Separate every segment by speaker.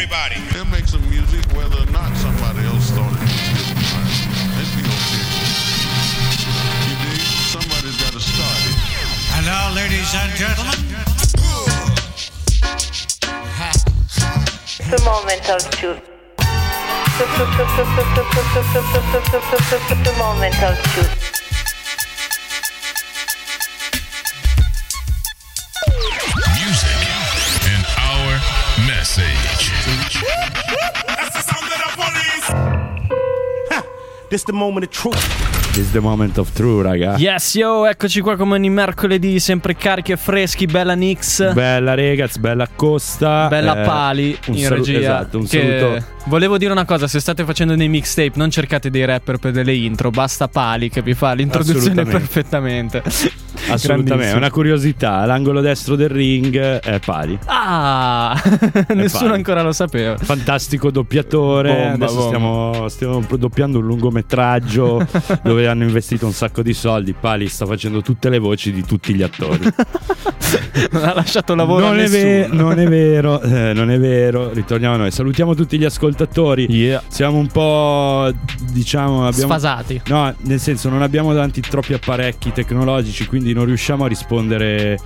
Speaker 1: everybody.
Speaker 2: They'll make some music whether or not somebody else thought it was good. It'd be okay. You dig? Somebody's got to start it.
Speaker 3: And now, ladies and gentlemen,
Speaker 4: The moment of truth. The moment of truth.
Speaker 5: This the moment of truth.
Speaker 6: This the moment of true, raga.
Speaker 7: Yes, yo, eccoci qua come ogni mercoledì, sempre carichi e freschi, bella Nix.
Speaker 6: Bella Regaz, bella Costa.
Speaker 7: Bella
Speaker 6: eh,
Speaker 7: Pali
Speaker 6: un
Speaker 7: in
Speaker 6: salu-
Speaker 7: regia.
Speaker 6: Esatto, un saluto.
Speaker 7: Volevo dire una cosa: se state facendo dei mixtape, non cercate dei rapper per delle intro, basta Pali che vi fa l'introduzione
Speaker 6: Assolutamente.
Speaker 7: perfettamente.
Speaker 6: Assolutamente, una curiosità. L'angolo destro del ring è Pali.
Speaker 7: Ah, nessuno
Speaker 6: Pali.
Speaker 7: ancora lo sapeva.
Speaker 6: Fantastico doppiatore.
Speaker 7: Bomba,
Speaker 6: Adesso
Speaker 7: bomba.
Speaker 6: Stiamo, stiamo doppiando un lungometraggio dove hanno investito un sacco di soldi. Pali sta facendo tutte le voci di tutti gli attori.
Speaker 7: Non ha lasciato lavoro
Speaker 6: non,
Speaker 7: a
Speaker 6: è ve-
Speaker 7: nessuno.
Speaker 6: non è vero, eh, non è vero. Ritorniamo a noi. Salutiamo tutti gli ascoltatori.
Speaker 7: Yeah.
Speaker 6: Siamo un po', diciamo, abbiamo...
Speaker 7: Sfasati.
Speaker 6: No, nel senso non abbiamo davanti troppi apparecchi tecnologici, quindi non riusciamo a rispondere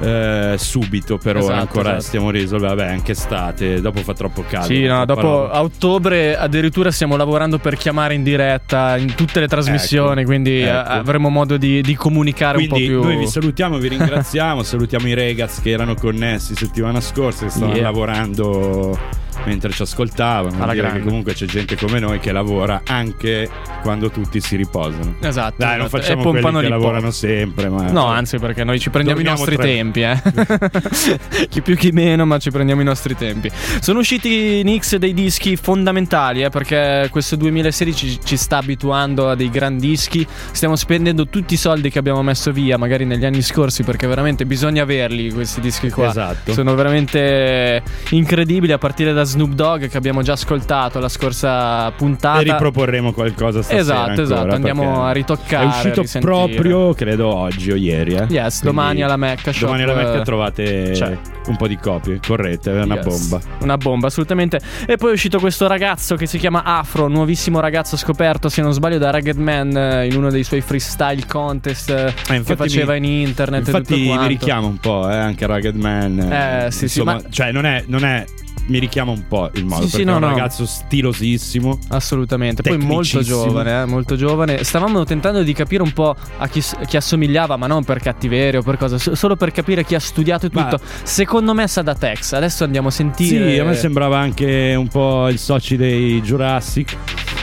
Speaker 6: eh, subito per ora
Speaker 7: Esatto,
Speaker 6: ancora
Speaker 7: esatto.
Speaker 6: stiamo risolvendo. Vabbè, anche estate, dopo fa troppo caldo.
Speaker 7: Sì, no, dopo
Speaker 6: Però-
Speaker 7: a ottobre addirittura stiamo lavorando per chiamare in diretta in tutte le trasmissioni,
Speaker 6: Ecco,
Speaker 7: quindi eh,
Speaker 6: ecco.
Speaker 7: avremo modo di, di comunicare
Speaker 6: Quindi
Speaker 7: un po' più.
Speaker 6: noi vi salutiamo, vi ringraziamo, salutiamo i ragazzi che erano connessi settimana scorsa che stavano
Speaker 7: Yeah.
Speaker 6: lavorando mentre ci ascoltavano.
Speaker 7: Alla grande.
Speaker 6: comunque c'è gente come noi che lavora anche quando tutti si riposano.
Speaker 7: Esatto.
Speaker 6: Dai, non
Speaker 7: esatto.
Speaker 6: facciamo quelli che
Speaker 7: li
Speaker 6: lavorano sempre, ma
Speaker 7: No, anzi, perché noi ci prendiamo i
Speaker 6: Dormiamo
Speaker 7: nostri
Speaker 6: tre.
Speaker 7: tempi, eh. chi più chi meno, ma ci prendiamo i nostri tempi. Sono usciti Nix dei dischi fondamentali, eh, perché questo 2016 ci sta abituando a dei gran dischi. Stiamo spendendo tutti i soldi che abbiamo messo via, magari negli anni scorsi, perché veramente bisogna averli questi dischi qua.
Speaker 6: Esatto.
Speaker 7: Sono veramente incredibili, a partire da Snoop Dogg che abbiamo già ascoltato la scorsa puntata.
Speaker 6: E riproporremo qualcosa stasera
Speaker 7: Esatto, esatto, andiamo a ritoccare,
Speaker 6: È uscito
Speaker 7: risentire.
Speaker 6: proprio, credo, oggi o ieri. Eh?
Speaker 7: Yes,
Speaker 6: Quindi
Speaker 7: domani alla Mecca Shop,
Speaker 6: Domani alla Mecca
Speaker 7: eh,
Speaker 6: trovate
Speaker 7: c'è.
Speaker 6: un po' di copie, corrette, è una
Speaker 7: Yes.
Speaker 6: bomba.
Speaker 7: Una bomba, assolutamente. E poi è uscito questo ragazzo che si chiama Afro, nuovissimo ragazzo scoperto, se non sbaglio, da Ragged Man eh, in uno dei suoi freestyle contest eh, che
Speaker 6: infatti
Speaker 7: faceva
Speaker 6: mi-
Speaker 7: in internet.
Speaker 6: Infatti mi
Speaker 7: quanto.
Speaker 6: richiama un po', eh, anche Rugged Man.
Speaker 7: Eh, sì, sì,
Speaker 6: insomma,
Speaker 7: ma-
Speaker 6: Cioè, non è, non è- Mi richiama un po' il modo.
Speaker 7: Sì, sì, no,
Speaker 6: è un
Speaker 7: no.
Speaker 6: ragazzo stilosissimo.
Speaker 7: Assolutamente, poi molto giovane, eh, molto giovane. Stavamo tentando di capire un po' a chi, chi assomigliava, ma non per cattiveria o per cosa, so- solo per capire chi ha studiato e tutto. Secondo me sa da Tex. Adesso andiamo a sentire.
Speaker 6: Sì, a me sembrava anche un po' il soci dei Jurassic.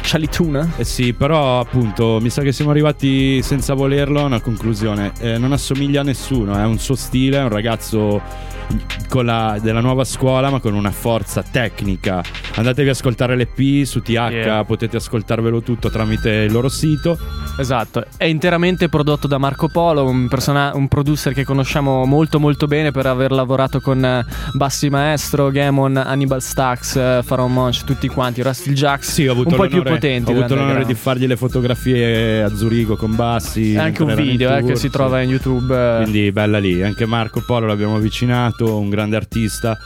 Speaker 7: Chalituna?
Speaker 6: Eh sì, però appunto mi sa che siamo arrivati senza volerlo a una conclusione. Eh, non assomiglia a nessuno, è un suo stile, è un ragazzo la- della nuova scuola ma con una forza tecnica. Andatevi a ascoltare l'EP su TH,
Speaker 7: Yeah.
Speaker 6: potete ascoltarvelo tutto tramite il loro sito.
Speaker 7: Esatto, è interamente prodotto da Marco Polo, un, persona- un producer che conosciamo molto molto bene per aver lavorato con eh, Bassi Maestro, Gamon, Hannibal Stax, eh, Pharaoh Monch, tutti quanti, Rusty Jacks,
Speaker 6: Sì,
Speaker 7: un po' più potenti.
Speaker 6: Ho avuto l'onore di fargli le fotografie a Zurigo con Bassi.
Speaker 7: Anche un video eh,
Speaker 6: tour,
Speaker 7: che si trova in YouTube. eh.
Speaker 6: Quindi bella lì, anche Marco Polo l'abbiamo avvicinato, un grande artista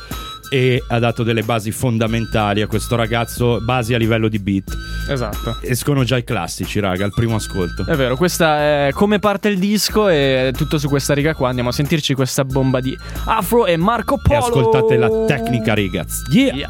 Speaker 6: e ha dato delle basi fondamentali a questo ragazzo, basi a livello di beat.
Speaker 7: Esatto.
Speaker 6: Escono già i classici, raga, al primo ascolto.
Speaker 7: È vero, questa è come parte il disco e tutto su questa riga qua. Andiamo a sentirci questa bomba di Afro e Marco
Speaker 6: E
Speaker 7: Polo.
Speaker 6: ascoltate la tecnica, ragazzi. Yeah!
Speaker 7: Yeah.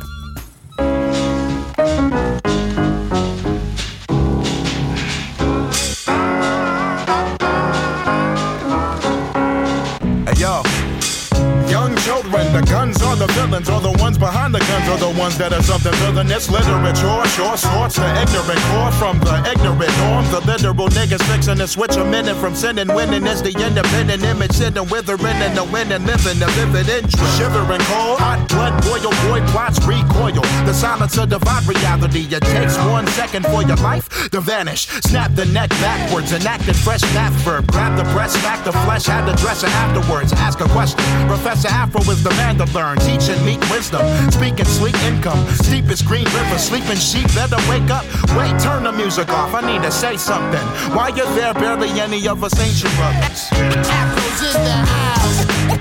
Speaker 8: sevens throw the ones behind the guns are the ones that are something villainous. Literature, sure sorts the ignorant core from the ignorant norm. The literal niggas fixing to switch a minute from sinning. Winning is the independent image, sitting withering in the wind and living the vivid interest. Shivering cold, hot blood, boil, boy plots recoil. The silence of divide reality. It takes one second for your life to vanish. Snap the neck backwards, enacted fresh math verb. Grab the breast, back the flesh, had the dresser afterwards. Ask a question. Professor Afro is the man to learn. Teaching meek wisdom, Speaking sleep income, steepest green river, sleeping sheep, better wake up. Wait, turn the music off, I need to say something. Why you're there, barely any of us ain't your brothers.
Speaker 9: Afro's in the house. A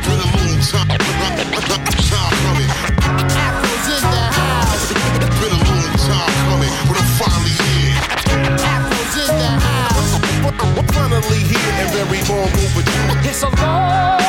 Speaker 9: little time, coming. In the house.
Speaker 1: Been a time coming, but I'm finally here.
Speaker 10: In the house.
Speaker 8: Finally here and very long overdue. It's a long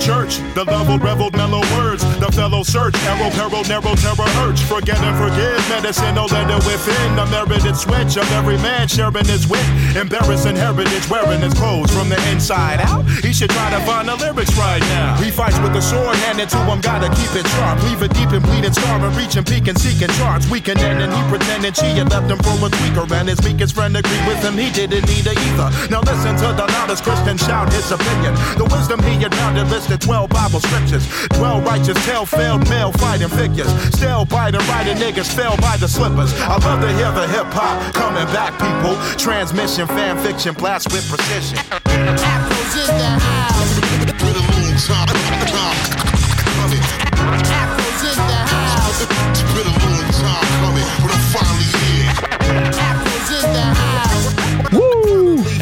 Speaker 8: church. The level reveled mellow words. Fellow search. Arrow, peril, narrow, terror, urge. Forget and forgive. Medicine, no letter within. A merited switch of every man sharing his wit. Embarrassing heritage, wearing his clothes from the inside out. He should try to find the lyrics right now. He fights with the sword handed to him, gotta keep it sharp. Leave it deep and bleeding, scar and reaching, peaking, seeking charts. Weakening, and he pretending she had left him for a tweaker. And his weakest friend agreed with him, he didn't need a either. Now listen to the loudest Christian shout his opinion. The wisdom he had found listed 12 Bible scriptures. 12 righteous, tell failed male fighting figures. Still biting, riding niggas fell by the slippers. I love to hear the hip hop coming back, people. Transmission, fan fiction, blast with precision.
Speaker 1: Afro's in the house.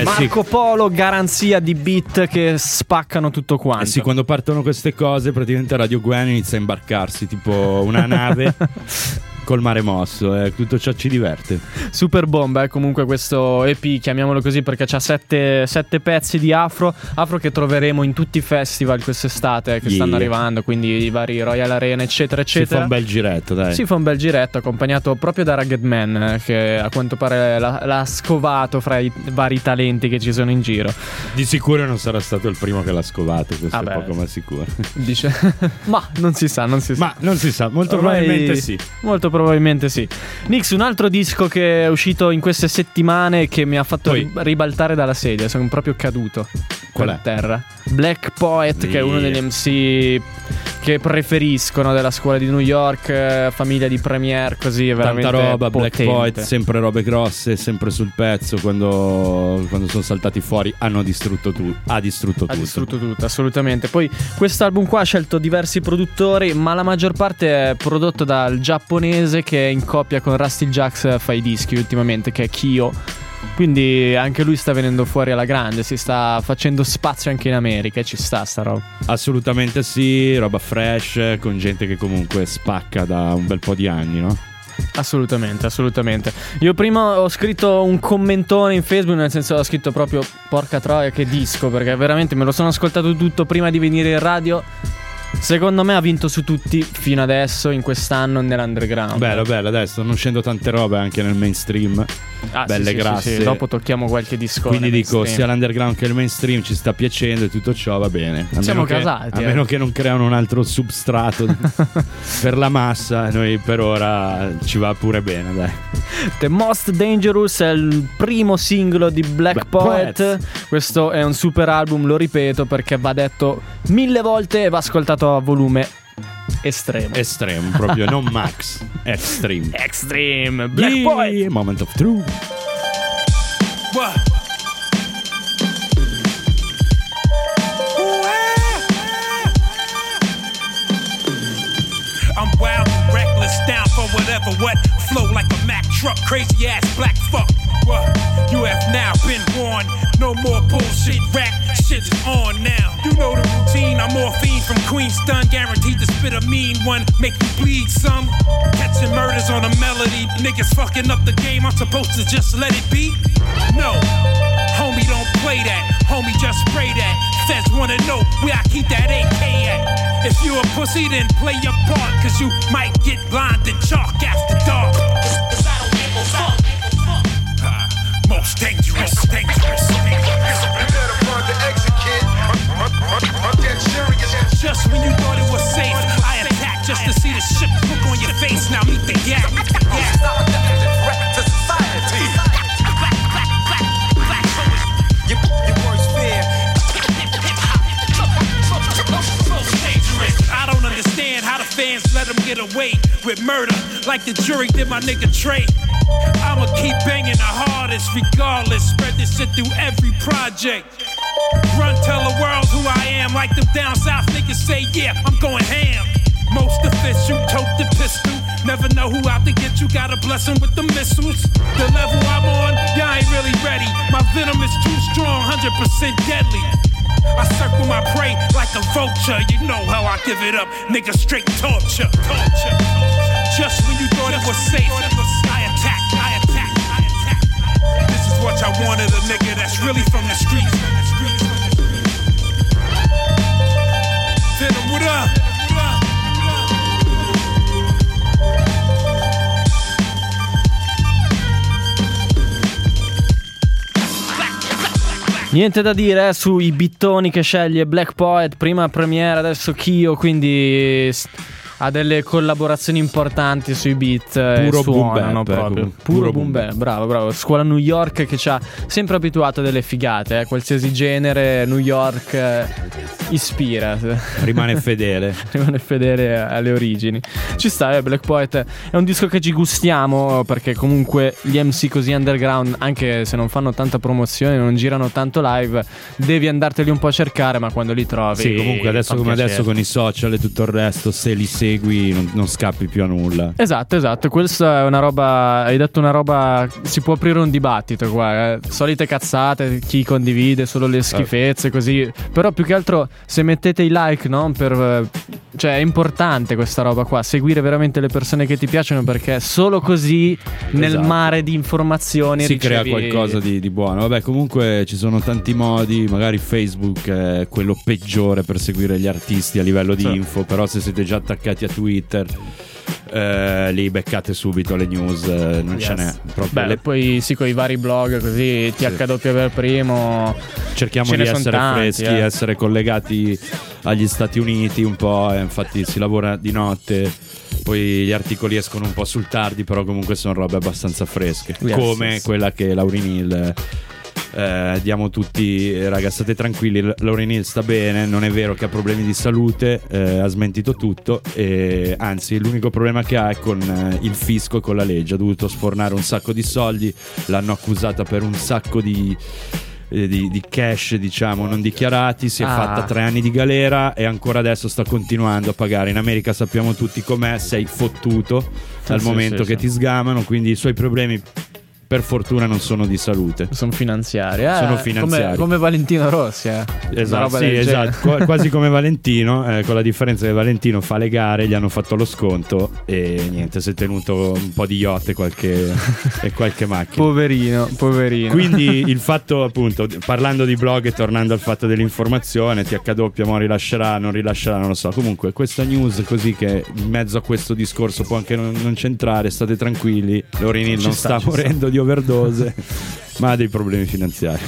Speaker 7: Marco Polo, garanzia di beat che spaccano tutto quanto.
Speaker 6: Eh sì, quando partono queste cose, praticamente Radio Gwen inizia a imbarcarsi, tipo una nave col mare mosso, e tutto ciò ci diverte.
Speaker 7: Super bomba, eh, comunque questo EP, chiamiamolo così perché c'ha sette, sette pezzi di afro, afro che troveremo in tutti i festival quest'estate eh, che stanno
Speaker 6: Yeah.
Speaker 7: arrivando, quindi i vari Royal Arena eccetera
Speaker 6: Si
Speaker 7: eccetera.
Speaker 6: fa un bel giretto, dai.
Speaker 7: Si fa un bel giretto accompagnato proprio da Rugged Man eh, che a quanto pare l'ha, l'ha scovato fra i vari talenti che ci sono in giro.
Speaker 6: Di sicuro non sarà stato il primo che l'ha scovato, questo
Speaker 7: Ah,
Speaker 6: è
Speaker 7: beh.
Speaker 6: poco ma sicuro.
Speaker 7: Dice ma non si sa, non si sa.
Speaker 6: ma non si sa, molto
Speaker 7: Ormai-
Speaker 6: probabilmente sì.
Speaker 7: Molto probabilmente sì. Nix, un altro disco che è uscito in queste settimane che mi ha fatto
Speaker 6: Poi-
Speaker 7: ri- ribaltare dalla sedia, sono proprio caduto
Speaker 6: Qual
Speaker 7: per
Speaker 6: è?
Speaker 7: terra. Black Poet, che è uno degli MC che preferiscono della scuola di New York, eh, famiglia di Premiere, così è veramente
Speaker 6: Tanta roba, Black
Speaker 7: potente.
Speaker 6: Poet, sempre robe grosse, sempre sul pezzo. Quando, quando sono saltati fuori, hanno distrutto tu- ha distrutto
Speaker 7: Ha
Speaker 6: tutto.
Speaker 7: distrutto tutto, assolutamente. Poi quest'album qua ha scelto diversi produttori, ma la maggior parte è prodotto dal giapponese che in coppia con Rusty Jax fa i dischi ultimamente, che è Kyo. Quindi anche lui sta venendo fuori alla grande, si sta facendo spazio anche in America e ci sta sta roba.
Speaker 6: Assolutamente sì, roba fresh, con gente che comunque spacca da un bel po' di anni, no?
Speaker 7: Assolutamente, assolutamente. Io prima ho scritto un commentone in Facebook, nel senso ho scritto proprio porca troia che disco, perché veramente me lo sono ascoltato tutto prima di venire in radio. Secondo me ha vinto su tutti fino adesso, in quest'anno, nell'underground.
Speaker 6: Bello, bello, adesso stanno uscendo tante robe anche nel mainstream.
Speaker 7: Ah, sì,
Speaker 6: belle
Speaker 7: sì, sì,
Speaker 6: grasse.
Speaker 7: sì. Dopo tocchiamo qualche disco.
Speaker 6: Quindi dico, sia l'underground che il mainstream ci sta piacendo e tutto ciò va bene. A
Speaker 7: Siamo
Speaker 6: che-
Speaker 7: casati,
Speaker 6: A
Speaker 7: eh.
Speaker 6: meno che non creano un altro substrato per la massa, noi per ora ci va pure bene, dai.
Speaker 7: The Most Dangerous è il primo singolo di Black,
Speaker 6: Black
Speaker 7: Poet.
Speaker 6: Poet.
Speaker 7: Questo è un super album, lo ripeto, perché va detto mille volte e va ascoltato a volume estremo.
Speaker 6: Estremo, proprio, non max, extreme.
Speaker 7: Extreme Black
Speaker 6: Yeah,
Speaker 7: Poet.
Speaker 6: Moment of truth.
Speaker 3: What? I'm wild and reckless, down for whatever. What? Flow like a Mack truck, crazy ass black fuck. You have now been warned. No more bullshit rap, shit's on now. You know the routine. I'm morphine from Queenstown, guaranteed to spit a mean one, make you bleed some. Catching murders on a melody, niggas fucking up the game. I'm supposed to just let it be? No. Homie, don't play that. Homie, just spray that. Feds wanna know where I keep that AK at. If you a pussy, then play your part, cause you might get blinded chalk after dark. Most dangerous, dangerous. Just when you thought it was safe, I attacked just to see the shit look on your face. Now meet the gap. I don't understand how the fans let him get away with murder like the jury did my nigga Trey. Regardless. Spread this shit through every project. Run, tell the world who I am. Like them down south niggas say, yeah, I'm going ham. Most official, tote the pistol. Never know who out to get you. Got a blessing with the missiles. The level I'm on, y'all ain't really ready. My venom is too strong, 100% deadly. I circle my prey like a vulture. You know how I give it up, nigga. Straight torture, torture. Just when you thought it was safe, college, I wanted a nigga that's really from the streets. Dinner, what up?
Speaker 7: Niente da dire eh, sui bittoni che sceglie Black Poet, prima premiera, adesso Kyo, quindi ha delle collaborazioni importanti sui beat
Speaker 6: Puro
Speaker 7: suonano
Speaker 6: bap,
Speaker 7: proprio.
Speaker 6: ecco,
Speaker 7: Puro,
Speaker 6: puro
Speaker 7: boom bap, bravo, bravo. Scuola New York che ci ha sempre abituato a delle figate, eh, qualsiasi genere, New York eh, ispira.
Speaker 6: Rimane fedele.
Speaker 7: rimane fedele alle origini. Ci sta, eh, Black Poet è un disco che ci gustiamo perché comunque gli MC così underground, anche se non fanno tanta promozione, non girano tanto live, devi andarteli un po' a cercare, ma quando li trovi...
Speaker 6: Sì, comunque adesso come
Speaker 7: piacere.
Speaker 6: adesso con i social e tutto il resto, se li segui non, non scappi più a nulla.
Speaker 7: Esatto, esatto, questa è una roba, hai detto una roba, si può aprire un dibattito qua, eh. solite cazzate, chi condivide solo le schifezze così, però più che altro se mettete i like, no? Per, eh, cioè è importante questa roba qua, seguire veramente le persone che ti piacciono perché solo così nel
Speaker 6: Esatto.
Speaker 7: mare di informazioni
Speaker 6: si crea
Speaker 7: ricevi-
Speaker 6: qualcosa di, di buono. Vabbè, comunque ci sono tanti modi. Magari Facebook è quello peggiore per seguire gli artisti a livello di
Speaker 7: Sì.
Speaker 6: info. Però se siete già attaccati a Twitter, eh, lì beccate subito le news. eh, non ce
Speaker 7: Yes.
Speaker 6: n'è. Proprio
Speaker 7: Beh,
Speaker 6: le-
Speaker 7: poi sì, con i vari blog così, THW per primo.
Speaker 6: cerchiamo
Speaker 7: ce
Speaker 6: di essere
Speaker 7: tanti,
Speaker 6: freschi,
Speaker 7: eh.
Speaker 6: essere collegati agli Stati Uniti un po'. eh, infatti, si lavora di notte. Poi gli articoli escono un po' sul tardi, però comunque sono robe abbastanza fresche.
Speaker 7: Yes,
Speaker 6: come
Speaker 7: yes.
Speaker 6: quella che Laurin Hill. Eh, diamo tutti, eh, raga, state tranquilli. Lauren Hill sta bene. Non è vero che ha problemi di salute, eh, ha smentito tutto. E anzi, l'unico problema che ha è con eh, il fisco e con la legge. Ha dovuto sfornare un sacco di soldi. L'hanno accusata per un sacco di. eh, Di, di cash diciamo non dichiarati si è
Speaker 7: Ah.
Speaker 6: fatta tre anni di galera e ancora adesso sta continuando a pagare in America sappiamo tutti com'è sei fottuto dal
Speaker 7: sì,
Speaker 6: momento
Speaker 7: sì,
Speaker 6: che
Speaker 7: sì.
Speaker 6: ti sgamano quindi i suoi problemi per fortuna non sono di salute
Speaker 7: Sono finanziari, eh,
Speaker 6: Sono finanziari.
Speaker 7: Come, come Valentino Rossi, eh.
Speaker 6: Esatto, sì, esatto. Qua- quasi come Valentino, eh, con la differenza che Valentino fa le gare, gli hanno fatto lo sconto e niente, si è tenuto un po' di yacht e qualche, e qualche macchina.
Speaker 7: Poverino, poverino.
Speaker 6: Quindi il fatto, appunto, parlando di blog e tornando al fatto dell'informazione, THW mo rilascerà, non rilascerà, non lo so. Comunque, questa news così che in mezzo a questo discorso può anche non, non c'entrare, state tranquilli, Lorini
Speaker 7: Ci
Speaker 6: non
Speaker 7: sta,
Speaker 6: sta. morendo di overdose, ma ha dei problemi finanziari.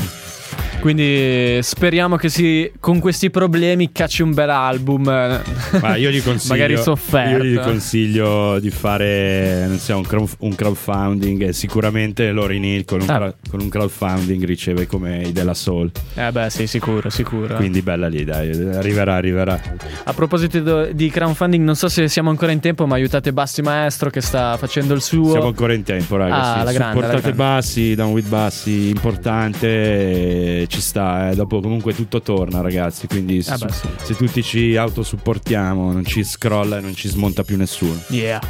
Speaker 7: Quindi speriamo che si, con questi problemi cacci un bel album.
Speaker 6: Ma io gli consiglio,
Speaker 7: Magari sofferto.
Speaker 6: io gli consiglio di fare non so, un, crowd- un crowdfunding e sicuramente Lorin Hill con un,
Speaker 7: Ah.
Speaker 6: con un crowdfunding riceve come i della Soul.
Speaker 7: Eh beh, sì, sicuro, sicuro.
Speaker 6: Quindi bella lì, dai, arriverà, arriverà.
Speaker 7: A proposito di crowdfunding, non so se siamo ancora in tempo, ma aiutate Bassi Maestro che sta facendo il suo.
Speaker 6: Siamo ancora in tempo, ragazzi.
Speaker 7: Ah, la grande,
Speaker 6: Supportate
Speaker 7: la grande.
Speaker 6: Bassi, Down with Bassi, importante. Ci sta, eh. dopo comunque tutto torna, ragazzi. Quindi se,
Speaker 7: Ah, beh, sì.
Speaker 6: se tutti ci autosupportiamo, non ci scrolla e non ci smonta più nessuno.
Speaker 7: Yeah.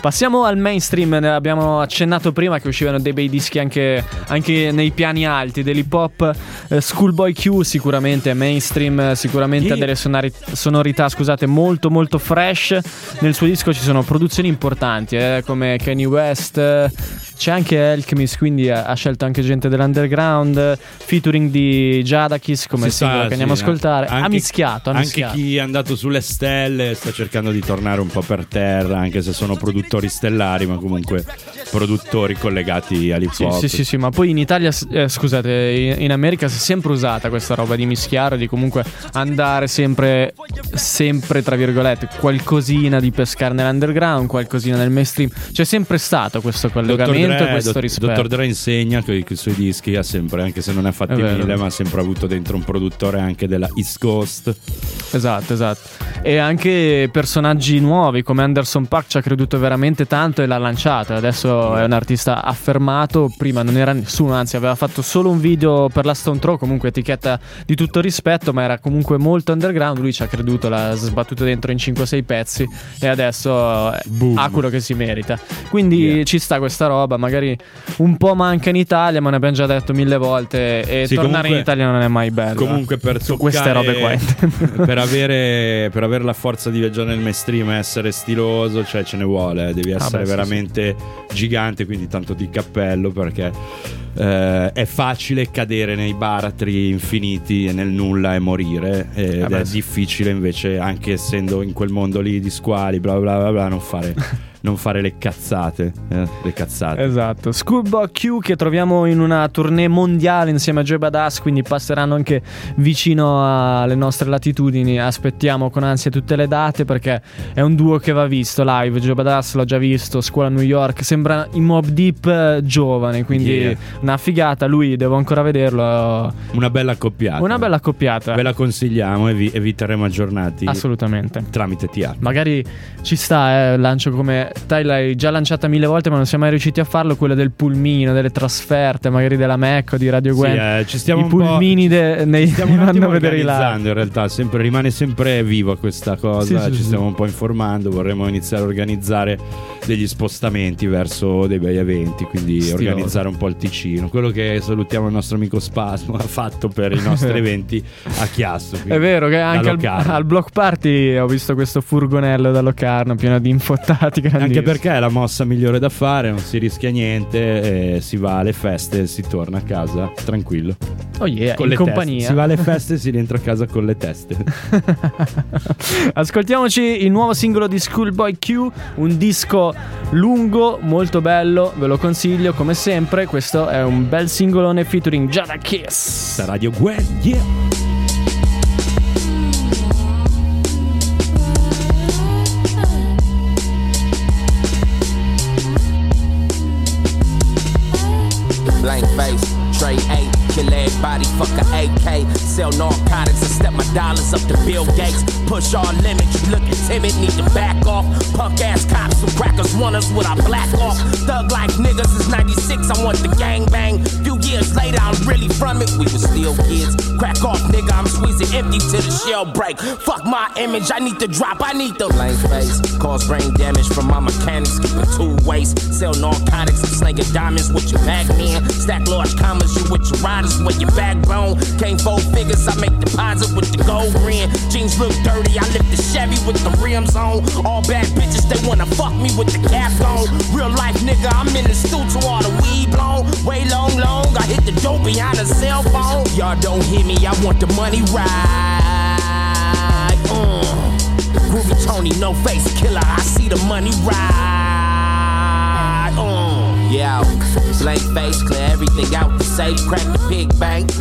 Speaker 7: Passiamo al mainstream. Ne abbiamo accennato prima che uscivano dei bei dischi anche, anche nei piani alti dell'hip hop. Eh, Schoolboy Q sicuramente è mainstream, eh, sicuramente ha
Speaker 6: Yeah.
Speaker 7: delle sonari- sonorità, scusate, molto molto fresh. Nel suo disco ci sono produzioni importanti, eh, come Kanye West. eh, C'è anche Alchemist, quindi ha, ha scelto anche gente dell'underground. eh, Featuring di Jadakis come
Speaker 6: Si
Speaker 7: singolo
Speaker 6: sa,
Speaker 7: che
Speaker 6: sì,
Speaker 7: andiamo a
Speaker 6: eh.
Speaker 7: ascoltare. ha
Speaker 6: Anche-
Speaker 7: mischiato, ha
Speaker 6: Anche
Speaker 7: mischiato.
Speaker 6: chi è andato sulle stelle sta cercando di tornare un po' per terra, anche se sono produttori stellari, ma comunque produttori collegati all'hip
Speaker 7: Sì,
Speaker 6: hop.
Speaker 7: sì, sì, sì, ma poi in Italia, eh, scusate, in, America si è sempre usata questa roba di mischiare, di comunque andare sempre, sempre, tra virgolette, qualcosina di pescare nell'underground, qualcosina nel mainstream. C'è sempre stato questo collegamento e
Speaker 6: Dre,
Speaker 7: questo
Speaker 6: Dott-
Speaker 7: rispetto.
Speaker 6: Dottor Dre insegna che i suoi dischi ha sempre, anche se non ne ha fatti
Speaker 7: È vero.
Speaker 6: mille, ma ha sempre avuto dentro un produttore anche della East Coast.
Speaker 7: Esatto, esatto. E anche personaggi nuovi come Anderson Park ci ha creduto veramente tanto e l'ha lanciato. Adesso è un artista affermato. Prima non era nessuno, anzi, aveva fatto solo un video per la Stone Throw. Comunque, etichetta di tutto rispetto, ma era comunque molto underground. Lui ci ha creduto, l'ha sbattuto dentro in 5-6 pezzi. E adesso
Speaker 6: Boom.
Speaker 7: ha quello che si merita. Quindi
Speaker 6: Yeah.
Speaker 7: ci sta questa roba. Magari un po' manca in Italia, ma ne abbiamo già detto mille volte. E
Speaker 6: Sì,
Speaker 7: tornare in
Speaker 6: comunque-
Speaker 7: Italia non è mai bello.
Speaker 6: Comunque per toccare-
Speaker 7: queste robe qua.
Speaker 6: per, avere, per avere la forza di viaggiare nel mainstream e essere stiloso, cioè ce ne vuole, eh, devi
Speaker 7: Ah,
Speaker 6: essere
Speaker 7: beh, sì,
Speaker 6: veramente gigante, quindi tanto di cappello perché eh, è facile cadere nei baratri infiniti e nel nulla e morire ed
Speaker 7: Ah, beh,
Speaker 6: è
Speaker 7: sì.
Speaker 6: difficile invece anche essendo in quel mondo lì di squali bla bla bla bla non fare non fare le cazzate. eh, le cazzate.
Speaker 7: Esatto, Schoolboy Q che troviamo in una tournée mondiale insieme a Joy Badass, quindi passeranno anche vicino alle nostre latitudini. Aspettiamo con ansia tutte le date perché è un duo che va visto live. Joy Badass l'ho già visto, Scuola New York, sembra in Mob Deep eh, giovane, quindi
Speaker 6: Yeah.
Speaker 7: una figata. Lui devo ancora vederlo.
Speaker 6: Una bella accoppiata.
Speaker 7: Una bella accoppiata.
Speaker 6: Ve la consigliamo e vi, e vi terremo aggiornati
Speaker 7: Assolutamente.
Speaker 6: tramite TA.
Speaker 7: Magari ci sta, eh, lancio come. Dai, l'hai già lanciata mille volte, ma non siamo mai riusciti a farlo. Quella del pulmino, delle trasferte, magari della Mecco, di Radio
Speaker 6: Sì,
Speaker 7: Gwen.
Speaker 6: eh, ci stiamo
Speaker 7: I
Speaker 6: un po'-
Speaker 7: pulmini de- nei,
Speaker 6: Stiamo
Speaker 7: vanno a vedere i live.
Speaker 6: in realtà, sempre, rimane sempre viva questa cosa,
Speaker 7: Sì, sì,
Speaker 6: ci
Speaker 7: sì.
Speaker 6: stiamo un po' informando, vorremmo iniziare a organizzare degli spostamenti verso dei bei eventi, quindi
Speaker 7: Stiloso.
Speaker 6: organizzare un po' il Ticino, quello che salutiamo il nostro amico Spasmo ha fatto per i nostri eventi a Chiasso.
Speaker 7: È vero che anche al, al block party ho visto questo furgonello da Locarno pieno di infottati grandissimi.
Speaker 6: Anche perché è la mossa migliore da fare, non si rischia niente, e si va alle feste e si torna a casa tranquillo.
Speaker 7: Oh yeah,
Speaker 6: Con
Speaker 7: in compagnia.
Speaker 6: teste. Si va alle feste e si rientra a casa con le teste.
Speaker 7: Ascoltiamoci il nuovo singolo di Schoolboy Q, un disco lungo, molto bello, ve lo consiglio come sempre. Questo è un bel singolone featuring Jada Kiss.
Speaker 6: Da Radio Gwen, yeah!
Speaker 9: Kill everybody, fuck a AK. Sell narcotics and step my dollars up to Bill Gates. Push all limits, you looking timid, need to back off. Punk ass cops who crackers want us with our black off. Thug like niggas is 96, I want the gang bang. Few years later, I'm really from it, we were still kids. Crack off, nigga, I'm squeezing empty till the shell break. Fuck my image, I need to drop, I need the blank face. Cause brain damage from my mechanics, skipping two ways. Sell narcotics, I'm slinging diamonds with your pac man. Stack large commas, you with your riders, with your backbone. Came four figures, I make deposit with the gold ring. Jeans look dirty, I lift the Chevy with the rims on. All bad bitches, they wanna fuck me with the cap on. Real life nigga, I'm in the stew to all the weed blown. Way long, long, I hit the dope behind the cell phone. Y'all don't hear me, I want the money right. Uh. Groovy Tony, no face killer, I see the money ride. Yeah, blank face, clear everything out the safe, crack the pig bank.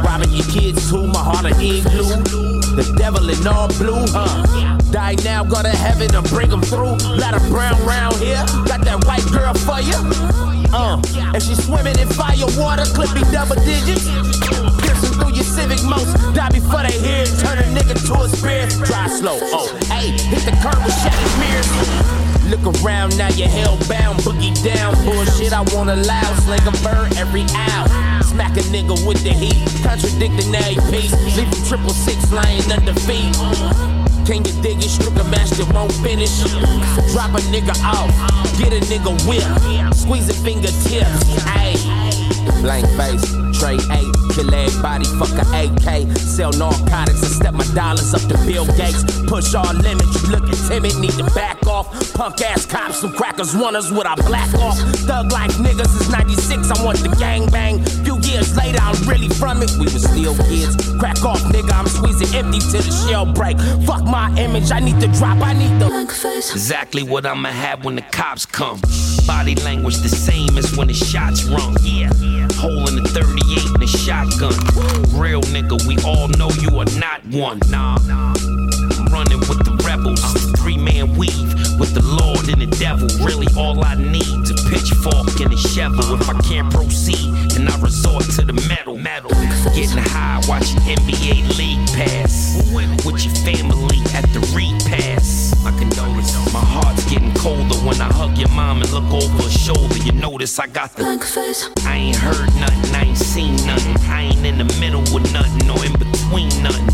Speaker 9: Robbing your kids too, my heart of igloo. The devil in all blue, huh? Die now, go to heaven and bring them through. Lot of brown round here, got that white girl for you. Uh, and she swimming in fire water, clipping double digits. Piercing through your civic most, die before they hear it. Turn a nigga to a spirit. Drive slow, oh, hey, hit the curb with shattered mirrors. Look around now, you're hellbound, boogie down. Bullshit, I won't allow. Sling a bird every hour. Smack a nigga with the heat. Contradicting AP. Leave him triple six lying under feet. Can you dig it? A that won't finish. Drop a nigga off. Get a nigga whip. Squeeze a fingertips. Ayy. Blank face, tray eight, kill everybody, fuck a AK. Sell narcotics and step my dollars up to Bill Gates. Push all limits, you looking timid, need to back off. Punk ass cops, some crackers want us with our black off. Thug like niggas is 96, I want the gang bang. Few years later, I'm really from it, we were still kids. Crack off, nigga, I'm squeezing empty till the shell break. Fuck my image, I need to drop, I need the.
Speaker 11: Exactly what I'ma have when the cops come. Body language the same as when the shots rung. Yeah. Hole in the 38 and the shotgun. Real nigga, we all know you are not one. Nah. I'm running with the rebels. Three man weave with the Lord and the devil. Really, all I need is a pitchfork and a shovel. If I can't proceed, then I resort to the metal. Metal. Getting high, watching NBA League Pass. With your family at the repass. When I hug your mom and look over her shoulder. You notice I got the I ain't heard nothing, I ain't seen nothing. I ain't in the middle with nothing or in between nothing.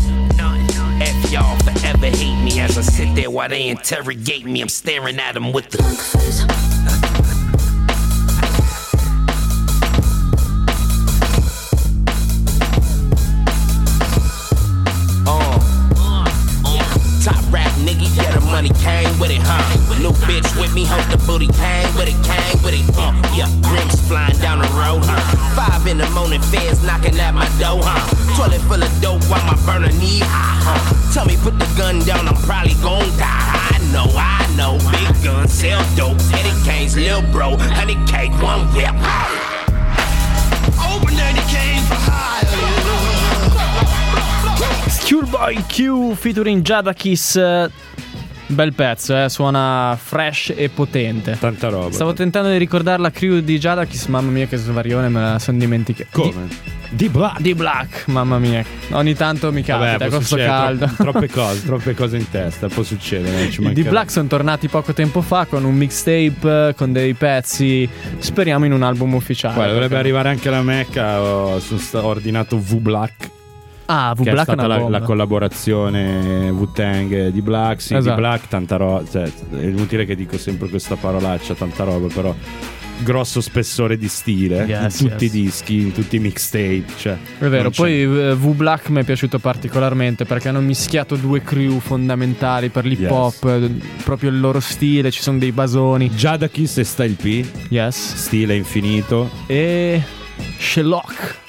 Speaker 11: F y'all forever hate me as I sit there while they interrogate me. I'm staring at them with the
Speaker 9: Uh. With it, huh? New bitch with me, hope the booty came with it, came with it, uh. Yeah, rims flying down the road, huh? Five in the morning, feds knocking at my door, huh? Toilet full of dope while my burner knee high, huh? Tell me put the gun down, I'm probably gon' die. I know, I know. Big guns sell dope. Eddie Kane's lil bro. Honey cake, one whip.
Speaker 1: Open Eddie
Speaker 7: Q featuring Jadakiss. eh, Bel pezzo, eh? suona fresh e potente.
Speaker 6: Tanta roba.
Speaker 7: Stavo tentando di ricordare la crew di Jadakiss, mamma mia che svarione, me la sono dimenticata.
Speaker 6: Come? Di Black.
Speaker 7: Di Black, mamma mia. Ogni tanto mi capita
Speaker 6: Vabbè,
Speaker 7: con sto caldo.
Speaker 6: tro- troppe cose, troppe cose in testa, può succedere.
Speaker 7: I di Black sono tornati poco tempo fa con un mixtape, con dei pezzi, speriamo in un album ufficiale.
Speaker 6: Guarda, dovrebbe
Speaker 7: perché-
Speaker 6: arrivare anche la Mecca. Ho, sta- ho ordinato V Black.
Speaker 7: Ah, V
Speaker 6: che è
Speaker 7: Black è
Speaker 6: stata la, la collaborazione Wu-Tang di Black. Sì,
Speaker 7: Esatto.
Speaker 6: di Black, tanta roba. Cioè, è inutile che dico sempre questa parolaccia, tanta roba, però. Grosso spessore di stile
Speaker 7: Yes,
Speaker 6: in tutti
Speaker 7: yes.
Speaker 6: i dischi, in tutti i mixtape. Cioè,
Speaker 7: È vero, poi eh, V Black mi è piaciuto particolarmente perché hanno mischiato due crew fondamentali per l'hip
Speaker 6: Yes.
Speaker 7: hop, eh, proprio il loro stile, ci sono dei basoni.
Speaker 6: Jadakiss e Style P,
Speaker 7: Yes.
Speaker 6: stile infinito.
Speaker 7: E Sherlock.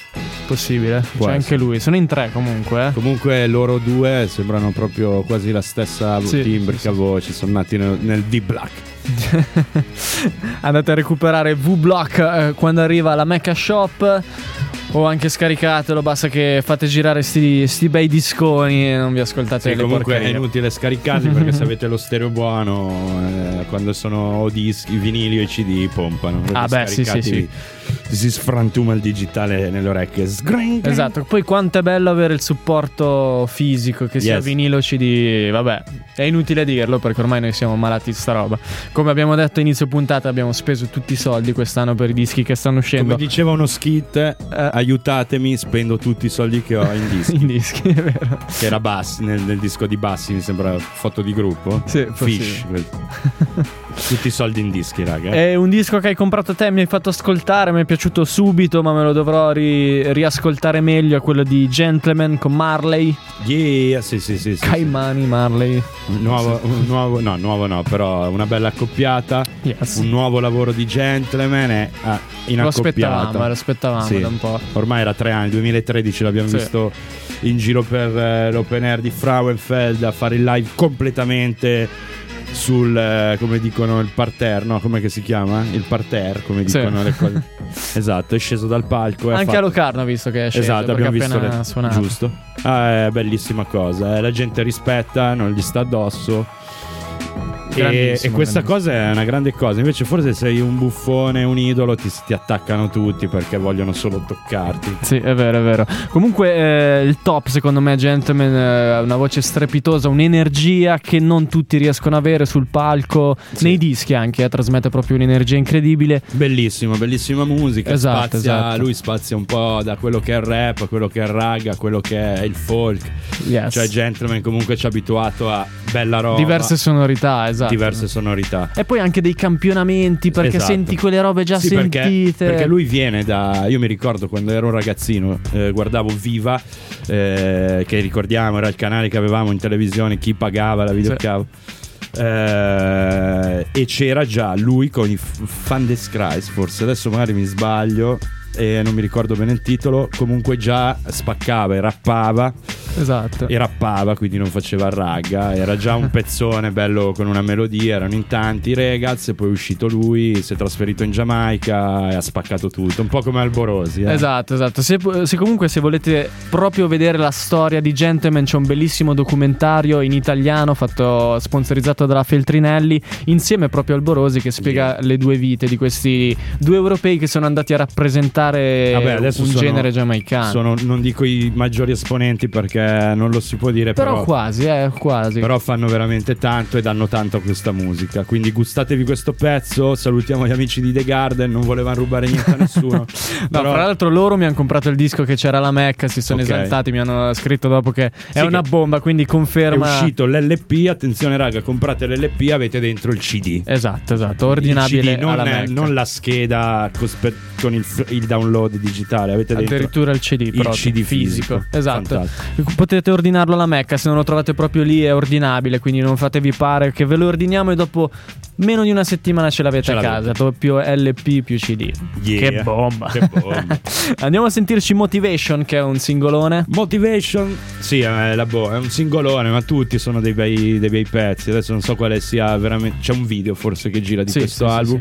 Speaker 7: Possibile.
Speaker 6: Può
Speaker 7: C'è anche
Speaker 6: essere.
Speaker 7: lui. Sono in tre comunque. eh.
Speaker 6: Comunque loro due sembrano proprio quasi la stessa
Speaker 7: Sì,
Speaker 6: timbrica voce, sono nati nel, nel D-Black.
Speaker 7: Andate a recuperare V-Block eh, quando arriva la Mecca Shop. O anche scaricatelo, basta che fate girare sti, sti bei disconi e non vi ascoltate
Speaker 6: Sì,
Speaker 7: le
Speaker 6: comunque è
Speaker 7: porcherie.
Speaker 6: inutile scaricarli perché se avete lo stereo buono, eh, quando sono o dischi, i vinili o i CD pompano.
Speaker 7: Ah, beh, sì, sì,
Speaker 6: Scaricati, Si sfrantuma il digitale nelle orecchie. Sgring.
Speaker 7: Esatto, poi quanto è bello avere il supporto fisico, che sia
Speaker 6: Yes.
Speaker 7: vinilo CD, vabbè, è inutile dirlo perché ormai noi siamo malati di sta roba. Come abbiamo detto inizio puntata, abbiamo speso tutti i soldi quest'anno per i dischi che stanno uscendo.
Speaker 6: Come diceva uno skit, eh, aiutatemi, spendo tutti i soldi che ho in dischi.
Speaker 7: in dischi, è vero.
Speaker 6: che era Bassi, nel, nel disco di Bassi, mi sembra foto di gruppo.
Speaker 7: Sì,
Speaker 6: Fish. tutti i soldi in dischi, raga.
Speaker 7: È un disco che hai comprato te, mi hai fatto ascoltare, mi è piaciuto subito, ma me lo dovrò ri- riascoltare meglio. È quello di Gentleman con Marley,
Speaker 6: Yeah, sì, sì, sì. sì,
Speaker 7: Caimani, Marley.
Speaker 6: Un nuovo, nuovo, no, nuovo no, però una bella accoppiata.
Speaker 7: Yes.
Speaker 6: Un nuovo lavoro di gentleman e ah, in
Speaker 7: Lo aspettavamo, lo aspettavamo
Speaker 6: Sì.
Speaker 7: da un po'.
Speaker 6: Ormai era tre anni, 2013 l'abbiamo
Speaker 7: Sì.
Speaker 6: visto in giro per eh, l'open air di Frauenfeld a fare il live completamente sul, eh, come dicono, il parterre, no? Come si chiama? Il parterre, come
Speaker 7: Sì.
Speaker 6: dicono le cose. esatto, è sceso dal palco.
Speaker 7: Anche
Speaker 6: fatto-
Speaker 7: a Locarno ho visto che è sceso
Speaker 6: Esatto, abbiamo visto le...
Speaker 7: suonato.
Speaker 6: giusto. Ah, è bellissima cosa. eh, La gente rispetta, non gli sta addosso. E, e questa cosa è una grande cosa. Invece, forse sei un buffone, un idolo, ti, ti attaccano tutti perché vogliono solo toccarti.
Speaker 7: Sì, è vero, è vero. Comunque eh, il top secondo me Gentleman eh, ha una voce strepitosa, un'energia che non tutti riescono ad avere sul palco, nei dischi anche, eh, trasmette proprio un'energia incredibile.
Speaker 6: Bellissimo, bellissima musica.
Speaker 7: Esatto,
Speaker 6: spazia-
Speaker 7: esatto.
Speaker 6: Lui spazia un po' da quello che è il rap, a quello che è il rag, a quello che è il folk.
Speaker 7: Yes.
Speaker 6: Cioè, Gentleman comunque ci ha abituato a bella roba.
Speaker 7: Diverse sonorità, esatto.
Speaker 6: Diverse sonorità.
Speaker 7: E poi anche dei campionamenti perché
Speaker 6: Esatto.
Speaker 7: senti quelle robe già
Speaker 6: Sì,
Speaker 7: sentite.
Speaker 6: Perché, perché lui viene da. Io mi ricordo quando ero un ragazzino, eh, guardavo Viva, eh, che ricordiamo era il canale che avevamo in televisione, chi pagava la videocavo. Eh, e c'era già lui con i F- Fandes Christ, forse adesso magari mi sbaglio. E non mi ricordo bene il titolo. Comunque già spaccava e rappava.
Speaker 7: Esatto.
Speaker 6: E rappava, quindi non faceva ragga. Era già un pezzone bello con una melodia. Erano in tanti i Regals. E poi è uscito lui. Si è trasferito in Giamaica e ha spaccato tutto. Un po' come Alborosi. eh.
Speaker 7: Esatto, esatto. Se, se comunque se volete proprio vedere la storia di Gentleman, c'è un bellissimo documentario in italiano fatto sponsorizzato dalla Feltrinelli, insieme proprio al Borosi, che spiega le due vite di questi due europei che sono andati a rappresentare
Speaker 6: Vabbè, adesso
Speaker 7: un
Speaker 6: sono-
Speaker 7: genere giamaicano.
Speaker 6: Sono, non dico i maggiori esponenti perché non lo si può dire,
Speaker 7: però,
Speaker 6: però,
Speaker 7: quasi, eh, quasi.
Speaker 6: però fanno veramente tanto e danno tanto a questa musica. Quindi gustatevi questo pezzo. Salutiamo gli amici di The Garden. Non volevano rubare niente a nessuno.
Speaker 7: No,
Speaker 6: Però-
Speaker 7: fra l'altro loro mi hanno comprato il disco che c'era la Mecca, si sono
Speaker 6: Ok.
Speaker 7: esaltati, mi hanno scritto dopo che è
Speaker 6: Sì,
Speaker 7: una
Speaker 6: che-
Speaker 7: bomba, quindi
Speaker 6: è
Speaker 7: conferma.
Speaker 6: uscito l'LP. Attenzione, raga, comprate l'LP, avete dentro il CD.
Speaker 7: Esatto, esatto,
Speaker 6: Il
Speaker 7: ordinabile
Speaker 6: CD, non, è- non la scheda con il, il download digitale, avete
Speaker 7: Addirittura il CD,
Speaker 6: il CD
Speaker 7: fisico.
Speaker 6: fisico.
Speaker 7: Esatto.
Speaker 6: Fantastico.
Speaker 7: Potete ordinarlo alla Mecca, se non lo trovate proprio lì è ordinabile, quindi non fatevi pare che ve lo ordiniamo e dopo meno di una settimana ce l'avete
Speaker 6: Ce
Speaker 7: a
Speaker 6: l'avete.
Speaker 7: casa, proprio LP più CD.
Speaker 6: Yeah.
Speaker 7: Che bomba.
Speaker 6: Che bomba.
Speaker 7: Andiamo a sentirci Motivation che è un singolone.
Speaker 6: Motivation, sì, è, la bo- è un singolone, ma tutti sono dei bei, dei bei pezzi. Adesso non so quale sia veramente. C'è un video forse che gira di
Speaker 7: Sì,
Speaker 6: questo
Speaker 7: sì, sì,
Speaker 6: album.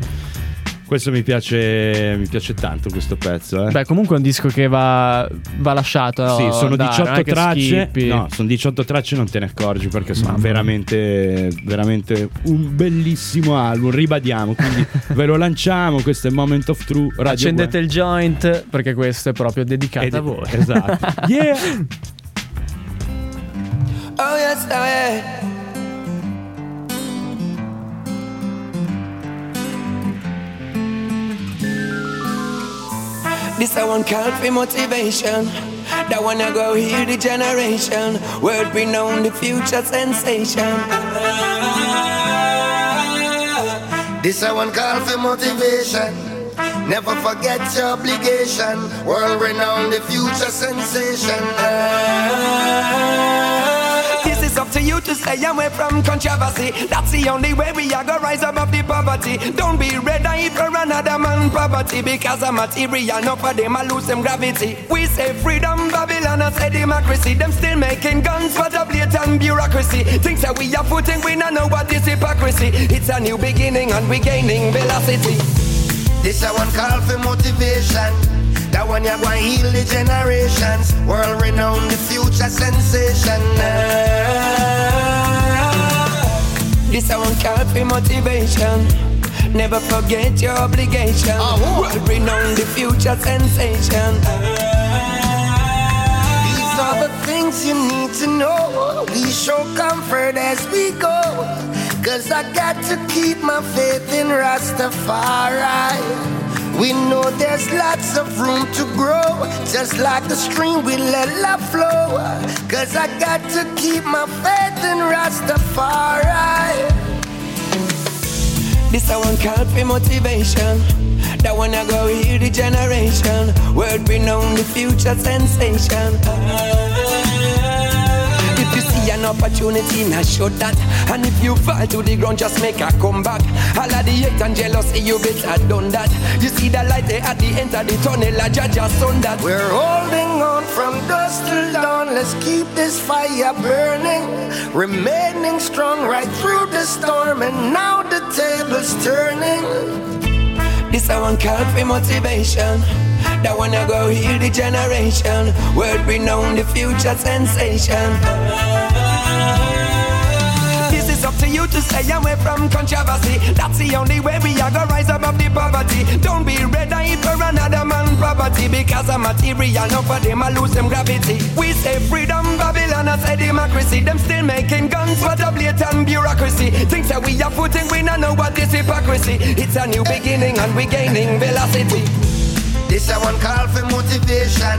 Speaker 6: Questo mi piace, mi piace tanto questo pezzo. Eh.
Speaker 7: Beh, comunque è un disco che va, va lasciato.
Speaker 6: sì, sono
Speaker 7: andare,
Speaker 6: 18
Speaker 7: non è che
Speaker 6: tracce. No, sono 18 tracce, non te ne accorgi perché sono veramente, veramente un bellissimo album. Ribadiamo, quindi ve lo lanciamo. Questo è Moment of True. Radio
Speaker 7: Accendete il joint perché questo è proprio dedicato
Speaker 6: Ed-
Speaker 7: a voi.
Speaker 6: esatto. Yeah!
Speaker 12: Oh yes, oh yeah. This a one call for motivation. That one I go hear the generation. Word renowned, the future sensation.
Speaker 13: This a one call for motivation. Never forget your obligation. World renowned, the future sensation.
Speaker 12: You to stay away from controversy. That's the only way we are gonna rise above the poverty. Don't be red eye for another man poverty because of material. No for them I lose them gravity. We say freedom, Babylon, I say democracy. Them still making guns for the blatant bureaucracy. Things that we are footing, we don't know what is hypocrisy. It's a new beginning and we gaining velocity.
Speaker 13: This a one call for motivation. That one going to heal the generations. World renowned, the future sensation.
Speaker 12: This a one call for motivation. Never forget your obligation. Ah, World renowned, the future sensation.
Speaker 13: These are the things you need to know. We show comfort as we go. Cause I got to keep my faith in Rastafari. We know there's lots of room to grow. Just like the stream, we let love flow. Cause I got to keep my faith in Rastafari.
Speaker 12: This a one call for motivation. That one I go hear the generation. Word renowned, the future sensation. If you see an opportunity, now show that. And if you fall to the ground, just make a comeback. All of the hate and jealousy, you better done that. You see the light there at the end of the tunnel, I judge just on that.
Speaker 13: We're holding on from dusk till dawn. Let's keep this fire burning, remaining strong right through the storm. And now the table's turning.
Speaker 12: This a one call for motivation. That I go heal the generation. Word renowned, the future sensation. This is up to you to stay away from controversy. That's the only way we are gonna rise above the poverty. Don't be red eye for another man property because of material. No for them I lose them gravity. We say freedom, Babylon, I say democracy. Them still making guns for the blatant bureaucracy. Things that we are putting, we don't know what is hypocrisy. It's a new beginning and we gaining velocity.
Speaker 13: This a one call for motivation.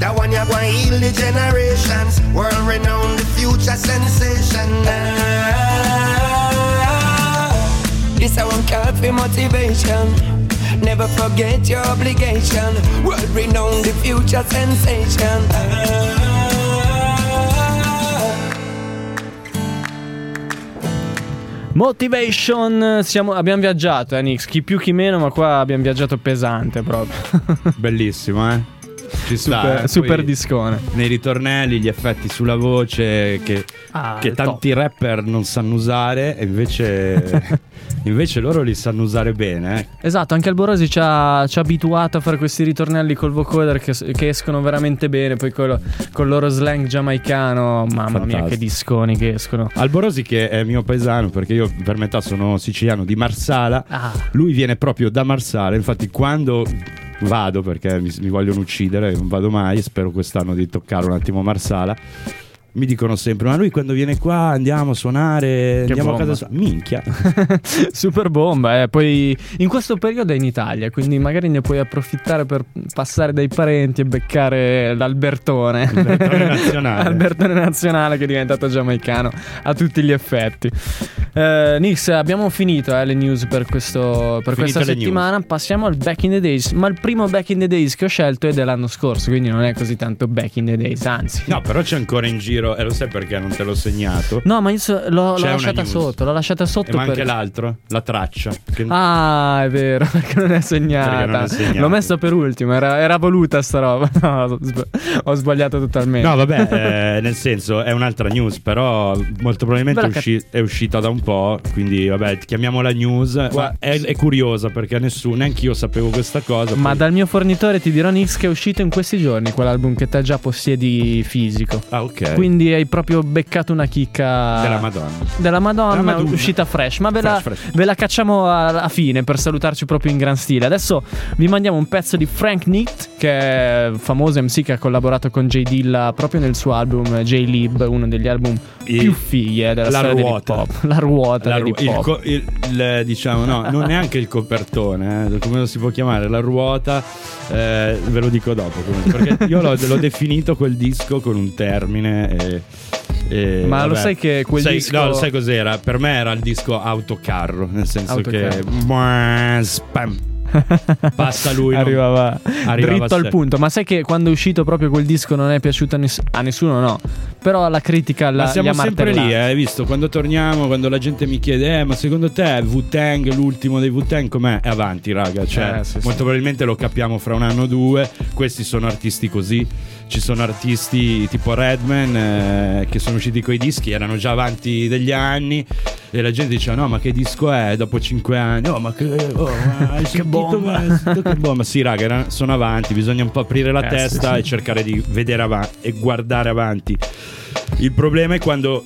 Speaker 13: That one you're going to heal the generations. World renowned, the future sensation.
Speaker 12: This a one call for motivation. Never forget your obligation. World renowned, the future sensation.
Speaker 7: Motivation, siamo- abbiamo viaggiato, eh, Nix, chi più chi meno, ma qua abbiamo viaggiato pesante proprio.
Speaker 6: Bellissimo, eh? Ci sta,
Speaker 7: Super-
Speaker 6: eh.
Speaker 7: Super discone.
Speaker 6: Nei ritornelli, gli effetti sulla voce che,
Speaker 7: Ah,
Speaker 6: che tanti rapper non sanno usare, e invece, invece loro li sanno usare bene. Eh.
Speaker 7: Esatto, anche Alborosi ci ha, ci ha abituato a fare questi ritornelli col vocoder che, che escono veramente bene, poi col, col loro slang giamaicano, mamma mia
Speaker 6: Fantastico.
Speaker 7: che disconi che escono.
Speaker 6: Alborosi che è mio paesano perché io per metà sono siciliano di Marsala,
Speaker 7: Ah.
Speaker 6: lui viene proprio da Marsala, infatti quando vado perché mi, mi vogliono uccidere, non vado mai, spero quest'anno di toccare un attimo Marsala. Mi dicono sempre: Ma lui quando viene qua andiamo a suonare, andiamo
Speaker 7: bomba.
Speaker 6: a casa sua. Minchia.
Speaker 7: Super bomba, eh. poi in questo periodo è in Italia, quindi magari ne puoi approfittare per passare dai parenti e beccare l'Albertone.
Speaker 6: Albertone nazionale.
Speaker 7: Albertone nazionale che è diventato giamaicano a tutti gli effetti. Eh, Nix, abbiamo finito eh, le news per, questo, per questa settimana. Passiamo al Back in the Days. Ma il primo Back in the Days che ho scelto è dell'anno scorso, quindi non è così tanto Back in the Days, anzi.
Speaker 6: No, però c'è ancora in giro, e lo sai perché non te l'ho segnato?
Speaker 7: No, ma io so- l'ho, l'ho lasciata sotto, l'ho lasciata sotto
Speaker 6: E ma anche
Speaker 7: per...
Speaker 6: l'altro, la traccia. Che-
Speaker 7: Ah, è vero, perché non è segnata.
Speaker 6: Perché non.
Speaker 7: L'ho messo per ultimo, era, era voluta sta roba. No, ho sba- ho sbagliato totalmente.
Speaker 6: No, vabbè, eh, nel senso è un'altra news, però molto probabilmente è, usci- è uscita da un po', quindi vabbè, chiamiamola news. Ma è, è curiosa perché nessuno, neanche io sapevo questa cosa.
Speaker 7: Ma
Speaker 6: poi-
Speaker 7: dal mio fornitore ti dirò Nix che è uscito in questi giorni quell'album che te già possiedi fisico.
Speaker 6: Ah, ok.
Speaker 7: Quindi hai proprio beccato una chicca
Speaker 6: Della Madonna.
Speaker 7: Della Madonna, uscita fresh. Ma ve, la,
Speaker 6: Fresh, fresh.
Speaker 7: ve la cacciamo a, a fine per salutarci proprio in gran stile. Adesso vi mandiamo un pezzo di Frank Nitt, che è famoso MC che ha collaborato con J. Dilla proprio nel suo album J-Lib, uno degli album Più fighi eh, della
Speaker 6: La
Speaker 7: storia
Speaker 6: ruota.
Speaker 7: dell'hip hop. La ruota
Speaker 6: La ru-
Speaker 7: dell'hip hop.
Speaker 6: il- il- diciamo, no, non neanche il copertone, eh, come lo si può chiamare? La ruota, eh, ve lo dico dopo. comunque, perché io l'ho, l'ho definito quel disco con un termine. E, e,
Speaker 7: Ma lo
Speaker 6: vabbè.
Speaker 7: sai che quel
Speaker 6: Sai-
Speaker 7: disco-
Speaker 6: No, sai cos'era? Per me era il disco autocarro, nel senso
Speaker 7: Autocarro.
Speaker 6: che. Spam. Passa lui.
Speaker 7: Arrivava,
Speaker 6: arrivava
Speaker 7: dritto al punto. Ma sai che quando è uscito proprio quel disco non è piaciuto a, ness- a nessuno? No. Però la critica la,
Speaker 6: Ma siamo sempre lì, eh, hai visto? Quando torniamo, quando la gente mi chiede, eh, ma secondo te Wu-Tang, l'ultimo dei Wu-Tang, com'è? È avanti, raga. Cioè,
Speaker 7: Eh, sì,
Speaker 6: molto
Speaker 7: sì.
Speaker 6: probabilmente lo capiamo fra un anno o due. Questi sono artisti così. Ci sono artisti tipo Redman eh, che sono usciti coi dischi, erano già avanti degli anni. E la gente diceva: No, ma che disco è dopo cinque anni? Oh, ma che, oh, ma hai sentito
Speaker 7: bomba."
Speaker 6: che bomba? Sì, raga, era- sono avanti. Bisogna un po' aprire la
Speaker 7: Eh, sì,
Speaker 6: testa
Speaker 7: sì.
Speaker 6: e cercare di vedere avanti e guardare avanti. Il problema è quando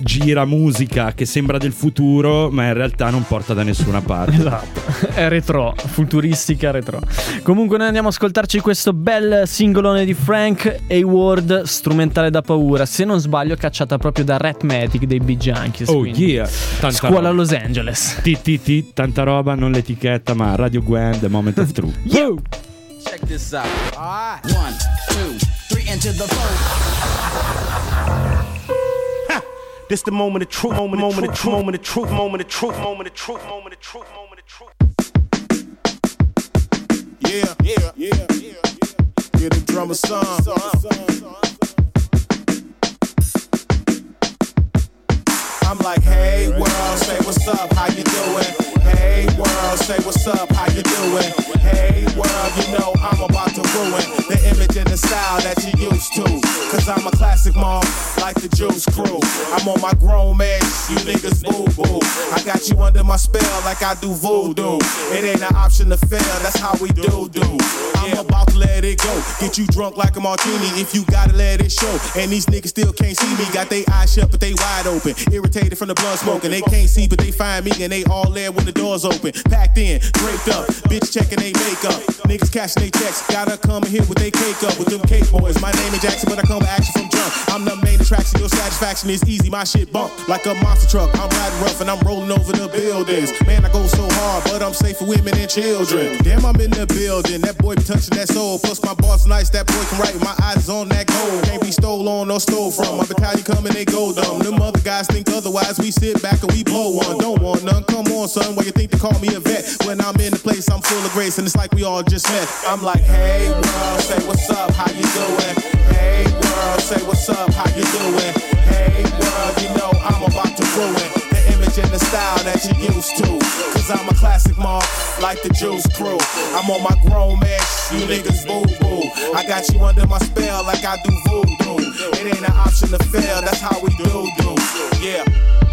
Speaker 6: gira musica che sembra del futuro, ma in realtà non porta da nessuna parte.
Speaker 7: Esatto, è retro, futuristica retro. Comunque noi andiamo a ascoltarci questo bel singolone di Frank Hayward, strumentale da paura. Se non sbaglio cacciata proprio da Ratmatic dei Bee Junkies.
Speaker 6: Oh
Speaker 7: quindi.
Speaker 6: yeah, tanta
Speaker 7: Scuola
Speaker 6: roba.
Speaker 7: Los Angeles.
Speaker 6: TTT, tanta roba, non l'etichetta, ma Radio Gwen, The Moment of Truth.
Speaker 7: Yo!
Speaker 14: Check this out.
Speaker 5: One, two, three, into the four.
Speaker 15: This the moment of truth, moment, moment of truth, moment of truth, moment of truth, moment of truth, moment of truth, moment of truth.
Speaker 16: Yeah, yeah, yeah, yeah. Get the drummer song. I'm like, hey world, say what's up, how you doing? Hey world, say what's up, how you doing? Hey world, you know I'm about to ruin the image and the style that you used to. Cause I'm a classic mom, like the Juice Crew. I'm on my grown man, you niggas boo boo. I got you under my spell like I do voodoo. It ain't an option to fail, that's how we do do. I'm about to let it go. Get you drunk like a martini if you gotta let it show. And these niggas still can't see me. Got they eyes shut, but they wide open. Irritated from the blunt smoking. They can't see, but they find me. And they all there when the doors open. Packed in, draped up. Bitch checking they makeup. Niggas cashing they checks. Gotta come here with they cake up. With them cake boys. My name is Jackson, but I come with action from jump. I'm the main attraction. Your satisfaction is easy. My shit bump like a monster truck. I'm riding rough and I'm rolling over the buildings. Man, I go so hard, but I'm safe for women and children. Damn, I'm in the building. That boy be touching that soul. Plus my boss nice. That boy can write. My eyes on that gold. Can't be stolen or stole from. My battalion come they go dumb. Them other guys think otherwise. We sit back and we blow one. Don't want none. Come on, son. Why you think they call me a vet? When I'm in the place, I'm full of grace and it's like we all just met. I'm like, hey world, say what's up, how you doing? Hey world, say what's up, how you doing? Hey world, you know I'm about to ruin image and the style that you used to. Cause I'm a classic mom, like the Juice Crew. I'm on my grown man, you niggas boo boo. I got you under my spell like I do voodoo. It ain't an option to fail, that's how we do do. Yeah.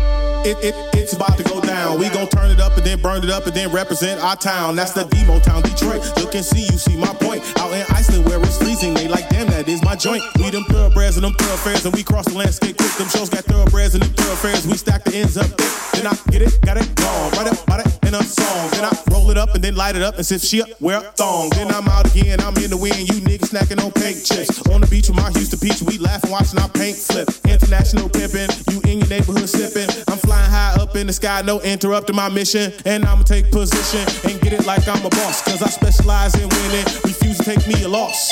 Speaker 16: It, it, it's about to go down. We gon' turn it up and then burn it up and then represent our town. That's the demo town, Detroit. Look and see, you see my point. Out in Iceland where it's freezing, they like, damn, that is my joint. We them thoroughbreds and them thoroughfares, and we cross the landscape quick. Them shows got thoroughbreds and them thoroughfares. We stack the ends up thick. Then I get it, got it, gone. Right up, right it in a song. Then I roll it up and then light it up and sip shit. Wear a thong. Then I'm out again. I'm in the wind. You niggas snacking on paint chips. On the beach with my Houston peach. We laughing, watching our paint flip. International pimping. You in your neighborhood sipping. I'm flying high up in the sky. No interrupting my mission. And I'ma take position and get it like I'm a boss. Cause I specialize in winning. Refuse to take me a loss.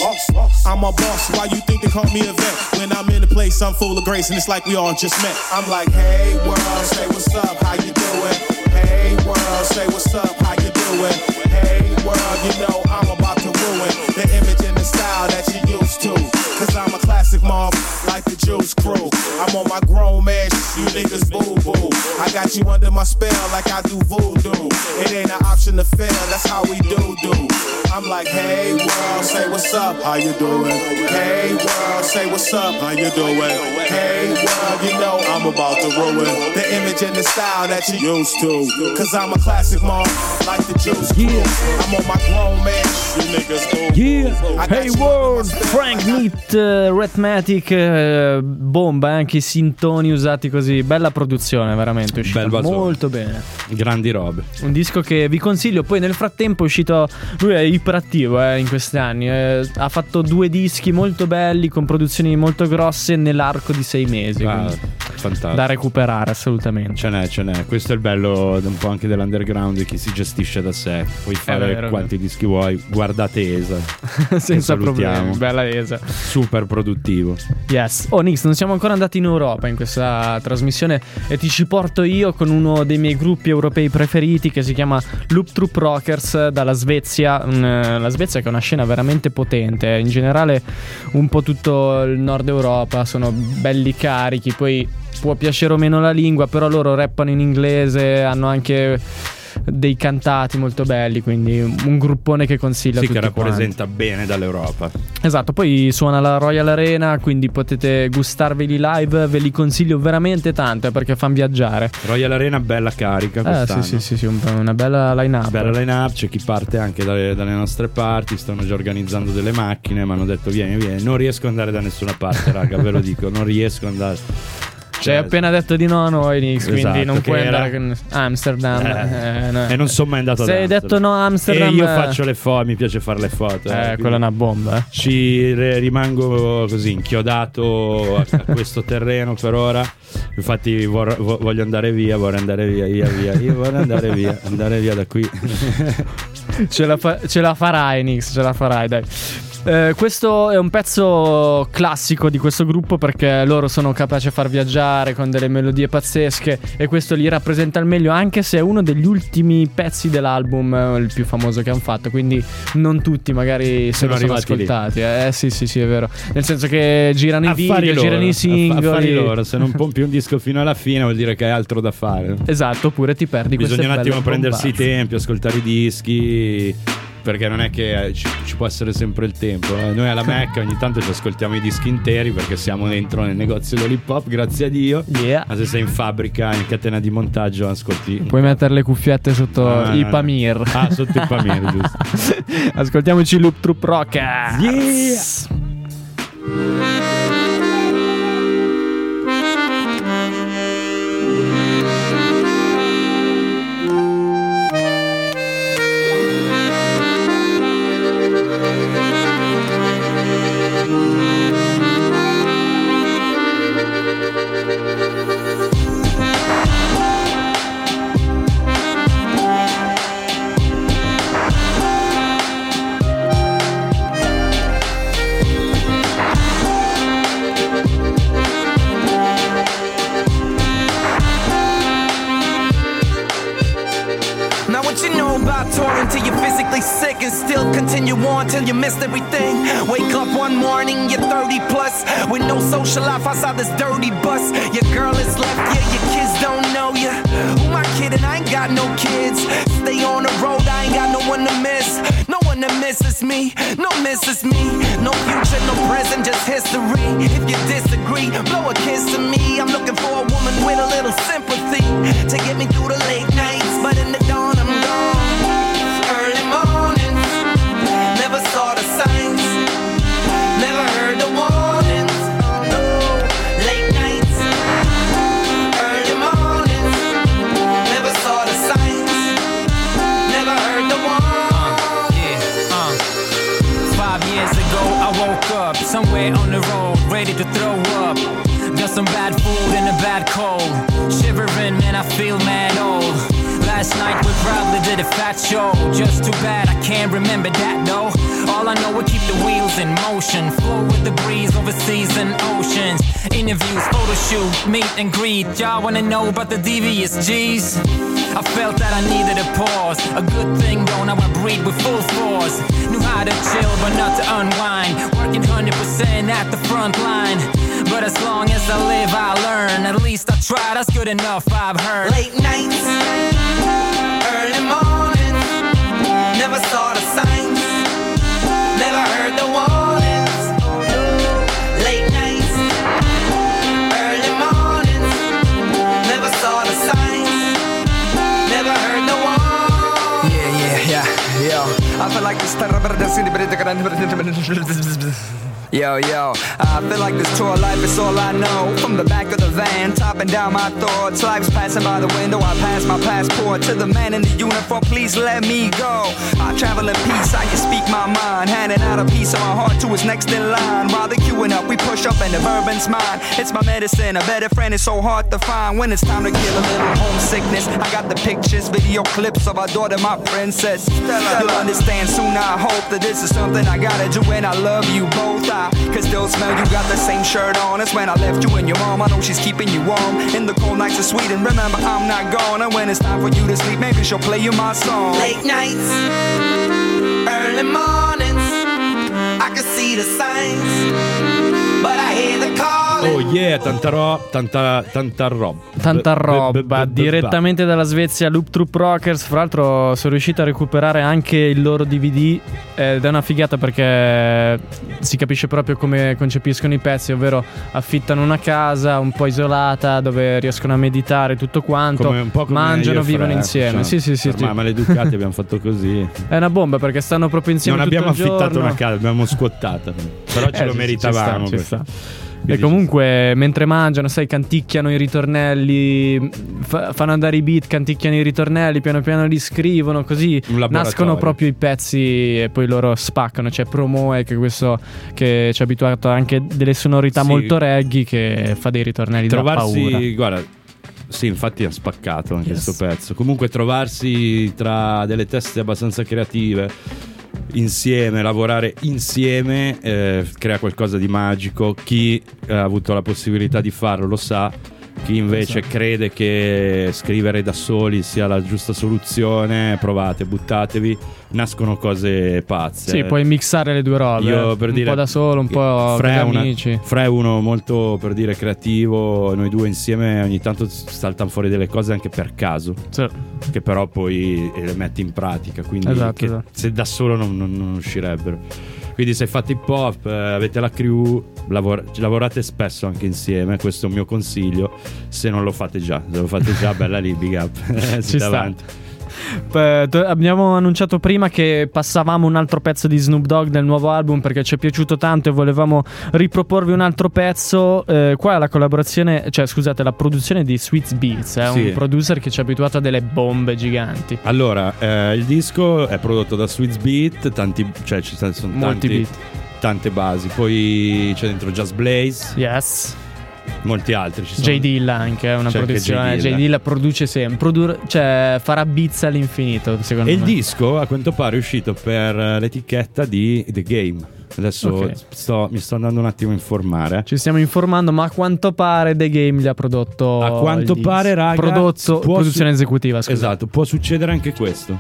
Speaker 16: I'm a boss. Why you think they call me a vet? When I'm in the place, I'm full of grace. And it's like we all just met. I'm like, hey world, say what's up. How you doing? Hey world, say what's up. How you doing? Hey world, you know I'm about to ruin the image and the style that you used to. Cause I'm a classic mob, like the Juice Crew. I'm on my grown man, you niggas boo boo. I got you under my spell like I do voodoo. It ain't an option to fail, that's how we do do. I'm like, hey world, say what's up, how you doing? Hey world, say what's up, how you doing? Hey world, you know I'm about to ruin the image and the style that you used to. Cause I'm a classic mom, like the Juice Crew. I'm on my grown man, you niggas boo boo.
Speaker 7: Yeah. Hey World, Frank Neat, eh, Rhythmatic, eh, bomba, anche i sintoni usati così. Bella produzione, veramente. È uscita
Speaker 6: Bel basone.
Speaker 7: molto bene.
Speaker 6: Grandi robe.
Speaker 7: Un disco che vi consiglio. Poi nel frattempo è uscito. Lui è iperattivo eh, in questi anni. eh, ha fatto due dischi molto belli con produzioni molto grosse nell'arco di sei mesi.
Speaker 6: Ah, fantastico.
Speaker 7: da recuperare assolutamente.
Speaker 6: Ce n'è, ce n'è. Questo è il bello un po' anche dell'underground chi si gestisce da sé. Puoi fare
Speaker 7: vero,
Speaker 6: quanti dischi vuoi. Guardate Esa.
Speaker 7: Senza
Speaker 6: Che
Speaker 7: problemi. Bella esa.
Speaker 6: Super produttivo.
Speaker 7: Yes. Oh Nix, non siamo ancora andati in Europa in questa trasmissione e ti ci porto io con uno dei miei gruppi europei preferiti che si chiama Loop Troop Rockers dalla Svezia. Un, eh, la Svezia che è una scena veramente potente. In generale un po' tutto il nord Europa sono belli carichi, poi può piacere o meno la lingua, però loro rappano in inglese, hanno anche dei cantati molto belli, quindi un gruppone che consiglio a
Speaker 6: Sì, che
Speaker 7: quanti.
Speaker 6: rappresenta bene dall'Europa.
Speaker 7: Esatto, poi suona la Royal Arena, quindi potete gustarveli live, ve li consiglio veramente tanto eh, perché fanno viaggiare.
Speaker 6: Royal Arena bella carica
Speaker 7: Eh,
Speaker 6: quest'anno.
Speaker 7: sì, sì, sì, sì, un- una bella line-up.
Speaker 6: Bella line-up, c'è chi parte anche dalle, dalle nostre parti, stanno già organizzando delle macchine, mi hanno detto vieni, vieni, non riesco ad andare da nessuna parte, raga, ve lo dico, non riesco ad andare.
Speaker 7: Ci hai appena detto di no a noi, Nix, quindi
Speaker 6: Esatto,
Speaker 7: non
Speaker 6: che
Speaker 7: puoi
Speaker 6: era?
Speaker 7: andare con Amsterdam.
Speaker 6: Eh,
Speaker 7: eh, no.
Speaker 6: E non sono mai andato ad
Speaker 7: Se hai
Speaker 6: Amsterdam.
Speaker 7: detto no a Amsterdam,
Speaker 6: E io
Speaker 7: eh.
Speaker 6: faccio le foto, mi piace fare le foto.
Speaker 7: Eh,
Speaker 6: quindi
Speaker 7: quella è una bomba, eh.
Speaker 6: Ci rimango così inchiodato a, a questo terreno per ora. Infatti vor- vo- voglio andare via, vorrei andare via, via, via. Io vorrei andare via, andare via da qui.
Speaker 7: Ce la, fa- ce la farai, Nix, ce la farai, dai. Eh, questo è un pezzo classico di questo gruppo perché loro sono capaci a far viaggiare con delle melodie pazzesche e questo li rappresenta al meglio anche se è uno degli ultimi pezzi dell'album, eh, il più famoso che hanno fatto, quindi non tutti magari se
Speaker 6: Sono
Speaker 7: lo sono
Speaker 6: arrivati lì.
Speaker 7: ascoltati. Eh sì sì sì è vero, nel senso che girano i
Speaker 6: Affari
Speaker 7: video,
Speaker 6: loro,
Speaker 7: girano i singoli.
Speaker 6: affari loro, se non pompi un disco fino alla fine vuol dire che hai altro da fare.
Speaker 7: Esatto, oppure ti perdi
Speaker 6: Bisogna un attimo prendersi i tempi, ascoltare i dischi. Perché non è che eh, ci, ci può essere sempre il tempo. eh. Noi alla Mac ogni tanto ci ascoltiamo i dischi interi perché siamo dentro nel negozio dell'hip hop, grazie a Dio. Ma se sei in fabbrica, in catena di montaggio, ascolti.
Speaker 7: Puoi mettere le cuffiette sotto
Speaker 6: Ah,
Speaker 7: i
Speaker 6: no, no.
Speaker 7: Pamir.
Speaker 6: Ah, sotto i Pamir, giusto.
Speaker 7: Ascoltiamoci Loop Troop Rockers.
Speaker 17: Now physically sick and still continue on till you missed everything. Wake up one morning, you're 30 plus with no social life outside this dirty bus. Your girl is left, yeah, your kids don't know you. Who am I kidding? I ain't got no kids. Stay on the road, I ain't got no one to miss. No one that misses me, no misses me. No future, no present, just history. If you disagree, blow a kiss to me. I'm looking for a woman with a little sympathy to get me through the late nights. But in the dawn,
Speaker 18: cold. Shivering, man, I feel mad old. Last night we probably did a fat show. Just too bad I can't remember that though. All I know we keep the wheels in motion. Flow with the breeze over seas and oceans. Interviews, photo shoot, meet and greet. Y'all wanna know about the devious G's? I felt that I needed a pause. A good thing though, now I breathe with full force. Knew how to chill but not to unwind. Working 100% at the front line. But as long as I live, I learn. At least I try, that's good enough, I've heard.
Speaker 17: Late nights, early mornings, never saw the signs, never heard the warnings. Late nights, early mornings, never saw the signs, never heard the warnings.
Speaker 19: Yeah, yeah, yeah, yo. I feel like this. Yo, yo, I feel like this tour life is all I know. From the back of the van, topping down my thoughts. Life's passing by the window, I pass my passport to the man in the uniform. Please let me go. I travel in peace, I can speak my mind. Handing out a piece of my heart to his next in line. While they're queuing up, we push up and the bourbon's mine. It's my medicine, a better friend is so hard to find. When it's time to kill a little homesickness, I got the pictures, video clips of our daughter, my princess. You'll understand soon, I hope that this is something I gotta do, and I love you both. I can still smell you got the same shirt on as when I left you and your mom. I know she's keeping you warm in the cold nights of Sweden. Remember, I'm not gone, and when it's time for you to sleep, maybe she'll play you my song.
Speaker 17: Late nights, early mornings, I can see the signs,
Speaker 6: yeah, tanta roba, tanta, tanta roba.
Speaker 7: Tanta roba, direttamente dalla Svezia, Loop Troop Rockers. Fra l'altro, sono riuscito a recuperare anche il loro DVD. Ed è una figata perché si capisce proprio come concepiscono i pezzi, ovvero affittano una casa un po' isolata dove riescono a meditare tutto quanto.
Speaker 6: Come come
Speaker 7: mangiano, vivono insieme.
Speaker 6: cioè,
Speaker 7: Sì, sì, sì.
Speaker 6: ma- maleducati abbiamo fatto così.
Speaker 7: È una bomba perché stanno proprio insieme.
Speaker 6: non abbiamo affittato
Speaker 7: giorno.
Speaker 6: una casa, abbiamo squattata. Però ce
Speaker 7: Eh,
Speaker 6: lo meritavamo.
Speaker 7: ci sta, ci sta. E comunque mentre mangiano, sai, canticchiano i ritornelli, fa- fanno andare i beat, canticchiano i ritornelli, piano piano li scrivono, così nascono proprio i pezzi e poi loro spaccano. C'è Promoe che questo che ci ha abituato anche delle sonorità
Speaker 6: Sì.
Speaker 7: molto reggae che fa dei ritornelli da paura.
Speaker 6: trovarsi, guarda, sì, infatti ha spaccato anche
Speaker 7: Yes.
Speaker 6: questo pezzo. Comunque trovarsi tra delle teste abbastanza creative insieme, lavorare insieme eh, crea qualcosa di magico. Chi eh, ha avuto la possibilità di farlo lo sa. Chi invece
Speaker 7: Esatto.
Speaker 6: crede che scrivere da soli sia la giusta soluzione, provate, buttatevi, nascono cose pazze.
Speaker 7: Sì, puoi mixare le due robe.
Speaker 6: Io per
Speaker 7: un
Speaker 6: dire
Speaker 7: po' da solo, un po'
Speaker 6: Fre
Speaker 7: con amici.
Speaker 6: Fre è uno molto per dire creativo. Noi due insieme ogni tanto saltano fuori delle cose anche per caso. Che però poi le metti in pratica. Quindi
Speaker 7: Esatto, esatto.
Speaker 6: se da solo non, non- non uscirebbero. Quindi se fate hip hop, eh, avete la crew, lavora- lavorate spesso anche insieme. Questo è un mio consiglio. Se non lo fate già, se lo fate già, bella lì, big up.
Speaker 7: Ci sta. Eh, abbiamo annunciato prima che passavamo un altro pezzo di Snoop Dogg del nuovo album perché ci è piaciuto tanto e volevamo riproporvi un altro pezzo. Eh, qua è la collaborazione, cioè scusate, la produzione di Sweets Beats, è
Speaker 6: Sì.
Speaker 7: un producer che ci ha abituato a delle bombe giganti.
Speaker 6: Allora, eh, il disco è prodotto da Sweets Beat, tanti, cioè ci sono
Speaker 7: Molti
Speaker 6: tanti-
Speaker 7: beat.
Speaker 6: tante basi. Poi c'è dentro Just Blaze,
Speaker 7: Yes.
Speaker 6: Molti altri. Ci sono.
Speaker 7: J. Dilla anche è una
Speaker 6: C'è
Speaker 7: produzione.
Speaker 6: J. Dilla
Speaker 7: produce sempre, produr- cioè farà beats all'infinito, secondo
Speaker 6: E il
Speaker 7: me.
Speaker 6: disco a quanto pare è uscito per eh, l'etichetta di The Game. Adesso
Speaker 7: Ok.
Speaker 6: sto- mi sto andando un attimo a informare.
Speaker 7: Ci stiamo informando, ma a quanto pare The Game gli ha prodotto.
Speaker 6: A quanto
Speaker 7: il
Speaker 6: pare, raga,
Speaker 7: Prodotto, produzione
Speaker 6: su-
Speaker 7: esecutiva, scusa.
Speaker 6: Esatto, può succedere anche questo.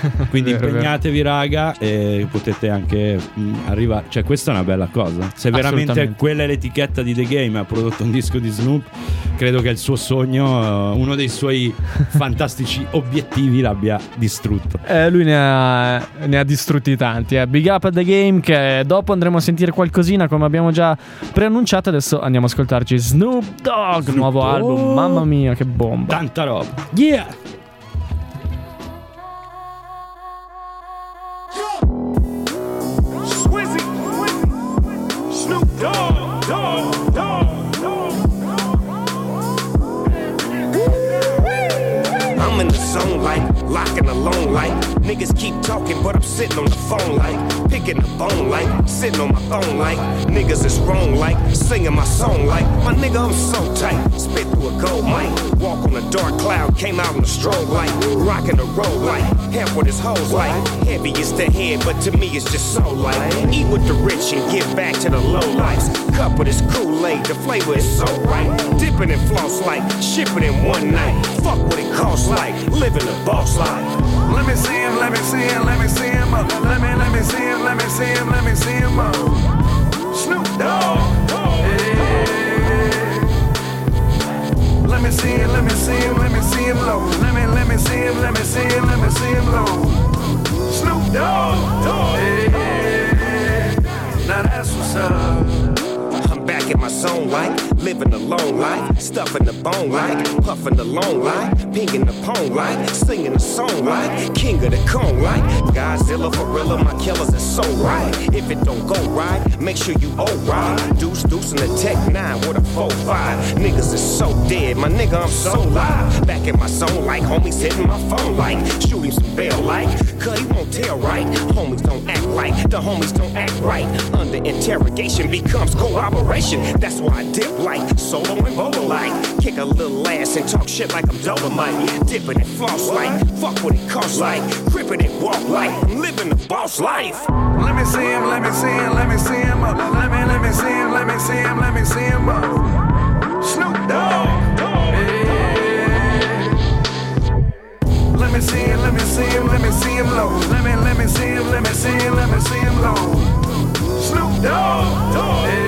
Speaker 6: Quindi
Speaker 7: Vero, vero.
Speaker 6: impegnatevi, raga, e potete anche mh, arrivare. Cioè, questa è una bella cosa. Se veramente quella è l'etichetta di The Game ha prodotto un disco di Snoop, credo che il suo sogno, eh, uno dei suoi fantastici obiettivi, l'abbia distrutto.
Speaker 7: Eh, lui ne ha, ne ha distrutti tanti. eh. Big up at the game. Che dopo andremo a sentire qualcosina, come abbiamo già preannunciato. Adesso andiamo a ascoltarci Snoop Dogg, nuovo
Speaker 6: Dogg.
Speaker 7: album. Mamma mia, che bomba!
Speaker 6: Tanta roba. Yeah!
Speaker 17: I'm
Speaker 20: in the zone like locking alone like niggas keep talking, but I'm sitting on the phone like picking the bone like sitting on my phone like niggas is wrong like singing my song like my nigga I'm so tight. Spit through a gold mic, walk on a dark cloud, came out in a strobe light, rocking the road like half with his hoes like heavy is the head, but to me it's just so light. Eat with the rich and give back to the low lives. Cup with this Kool-Aid, the flavor is so right. Dipping in floss like shipping in one night. Fuck what it costs like living a boss life.
Speaker 21: Let me see him, let me see him, let me see him up. Let me, let me see him, let me see him, let me see him up. Snoop Dogg. Yeah. Let me see him, let me see him, let me see him low. Let me, let me see him, let me see him, let me see him low. Snoop Dogg. Yeah. Now that's what's up.
Speaker 20: I'm back in my zone like living a long life, stuffing the bone like puffing the long like pinging the pong like singing a song like king of the cone like Godzilla, gorilla, my killers are so right. If it don't go right, make sure you all right. Deuce, deuce, and the tech nine with a four five. Niggas is so dead, my nigga, I'm so live. Back in my zone like homies hitting my phone like shoot him some bail like, cause he won't tell right. Homies don't act like the homies don't act right. Under interrogation becomes cooperation. That's why I dip like solo and bolo like. Kick a little ass and talk shit like I'm Dolomite. Dipping and floss like, fuck what it costs like. Crippin' and walk like, I'm living the boss life.
Speaker 21: Let me see him, let me see him, let me see him. Let me, let me see him, let me see him, let me see him. Snoop Dogg. Let me see him, let me see him, let me see him low. Let me, let me see him, let me see him, let me see him low. Snoop Dogg. Yeah.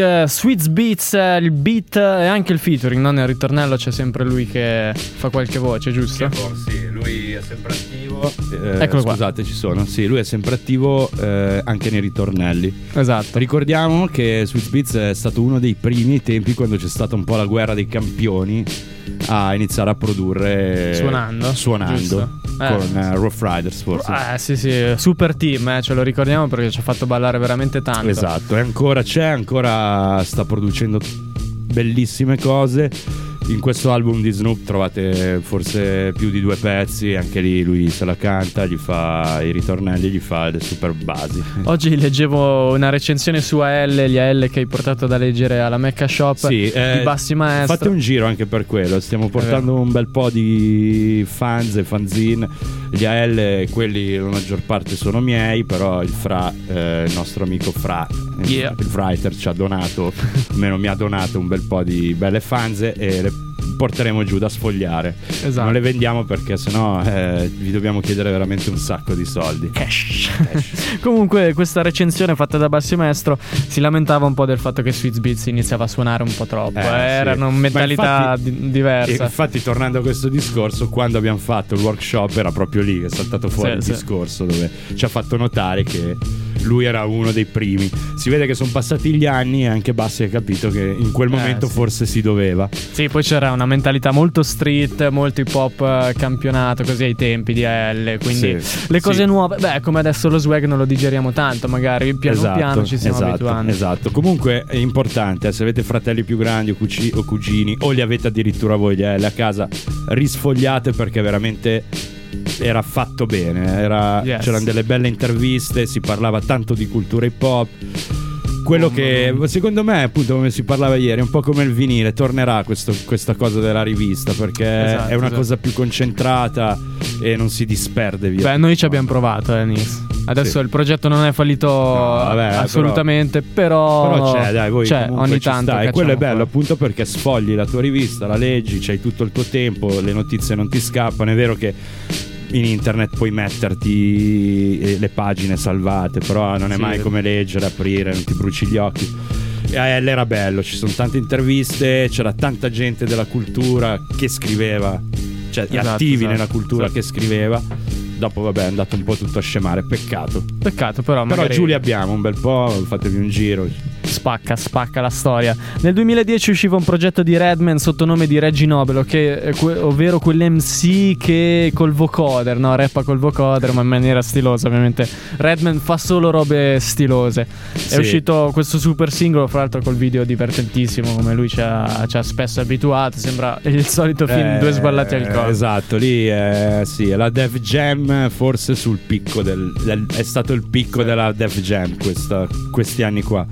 Speaker 7: Eh, Sweets Beats, eh, il beat e anche il featuring, no? Nel ritornello c'è sempre lui che fa qualche voce, giusto?
Speaker 6: Sì, lui è sempre attivo. Eh,
Speaker 7: Eccolo qua.
Speaker 6: Scusate, ci sono. Sì, lui è sempre attivo eh, anche nei ritornelli.
Speaker 7: Esatto.
Speaker 6: Ricordiamo che Sweet Beats è stato uno dei primi tempi quando c'è stata un po' la guerra dei campioni a iniziare a produrre
Speaker 7: Suonando,
Speaker 6: suonando
Speaker 7: giusto. Eh.
Speaker 6: con eh, Rough Riders forse.
Speaker 7: Eh sì sì, super team, eh, ce lo ricordiamo perché ci ha fatto ballare veramente tanto.
Speaker 6: Esatto, e ancora c'è, ancora sta producendo bellissime cose. In questo album di Snoop trovate forse più di due pezzi, anche lì lui se la canta, gli fa i ritornelli, gli fa le super basi.
Speaker 7: Oggi leggevo una recensione su AL, gli AL che hai portato da leggere alla Mecca Shop
Speaker 6: Sì, eh,
Speaker 7: di Bassi Maestro.
Speaker 6: Fate un giro anche per quello. Stiamo portando un bel po' di fans e fanzine. Gli AL, quelli la maggior parte sono miei, però il Fra, eh, il nostro amico Fra, eh,
Speaker 7: Yeah.
Speaker 6: il writer, ci ha donato, almeno mi ha donato un bel po' di belle fanze e le porteremo giù da sfogliare.
Speaker 7: Esatto.
Speaker 6: Non le vendiamo perché sennò eh, vi dobbiamo chiedere veramente un sacco di soldi.
Speaker 7: Cash. Comunque, questa recensione fatta da Bassi Maestro si lamentava un po' del fatto che Sweets Beats iniziava a suonare un po' troppo.
Speaker 6: Eh,
Speaker 7: eh, Erano
Speaker 6: sì.
Speaker 7: mentalità
Speaker 6: infatti-
Speaker 7: di- diverse.
Speaker 6: Infatti, tornando a questo discorso, quando abbiamo fatto il workshop era proprio lì che è saltato fuori
Speaker 7: Sì,
Speaker 6: il
Speaker 7: sì.
Speaker 6: discorso dove ci ha fatto notare che lui era uno dei primi. Si vede che sono passati gli anni e anche Bassi ha capito che in quel
Speaker 7: Eh,
Speaker 6: momento
Speaker 7: sì.
Speaker 6: forse si doveva.
Speaker 7: Sì, poi c'era una mentalità molto street, molto hip hop eh, campionato così ai tempi di L. Quindi
Speaker 6: Sì,
Speaker 7: le cose
Speaker 6: sì.
Speaker 7: nuove, beh, come adesso lo swag non lo digeriamo tanto, magari piano
Speaker 6: esatto,
Speaker 7: piano ci stiamo
Speaker 6: esatto,
Speaker 7: abituando.
Speaker 6: Esatto. Comunque è importante, eh, se avete fratelli più grandi o, cuci- o cugini o li avete addirittura voi gli AL a casa, risfogliate perché veramente era fatto bene. era-
Speaker 7: Yes.
Speaker 6: C'erano delle belle interviste, si parlava tanto di cultura hip hop. Quello che secondo me, appunto, come si parlava ieri, è un po' come il vinile, tornerà questo- questa cosa della rivista perché
Speaker 7: Esatto,
Speaker 6: è una
Speaker 7: esatto.
Speaker 6: cosa più concentrata e non si disperde via.
Speaker 7: Beh, noi ci abbiamo provato, eh, Nis. Adesso
Speaker 6: Sì.
Speaker 7: il progetto non è fallito
Speaker 6: vabbè,
Speaker 7: assolutamente, però,
Speaker 6: Però c'è, dai, voi
Speaker 7: c'è, ogni tanto.
Speaker 6: sta. E quello è bello appunto perché sfogli la tua rivista, la leggi, c'hai tutto il tuo tempo, le notizie non ti scappano. È vero che in internet puoi metterti eh, le pagine salvate, però non è
Speaker 7: Sì.
Speaker 6: mai come leggere, aprire, non ti bruci gli occhi. E a L era bello, ci sono tante interviste, c'era tanta gente della cultura che scriveva, cioè
Speaker 7: Esatto,
Speaker 6: attivi
Speaker 7: esatto,
Speaker 6: nella cultura
Speaker 7: esatto.
Speaker 6: che scriveva. Dopo vabbè è andato un po' tutto a scemare, peccato.
Speaker 7: Peccato però,
Speaker 6: Però
Speaker 7: magari-
Speaker 6: giù li abbiamo un bel po', fatevi un giro.
Speaker 7: Spacca, spacca la storia. Nel 2010 usciva un progetto di Redman sotto nome di Reggie Nobelo, che, eh, ovvero quell'MC che col vocoder, no? Rappa col vocoder, ma in maniera stilosa, ovviamente. Redman fa solo robe stilose. È
Speaker 6: Sì.
Speaker 7: uscito questo super singolo, fra l'altro col video divertentissimo, come lui ci ha, ci ha spesso abituato. Sembra il solito film
Speaker 6: Eh,
Speaker 7: Due sballati al collo.
Speaker 6: Esatto, lì è, sì, è la Def Jam forse sul picco del, del- è stato il picco della Def Jam questa- questi anni qua.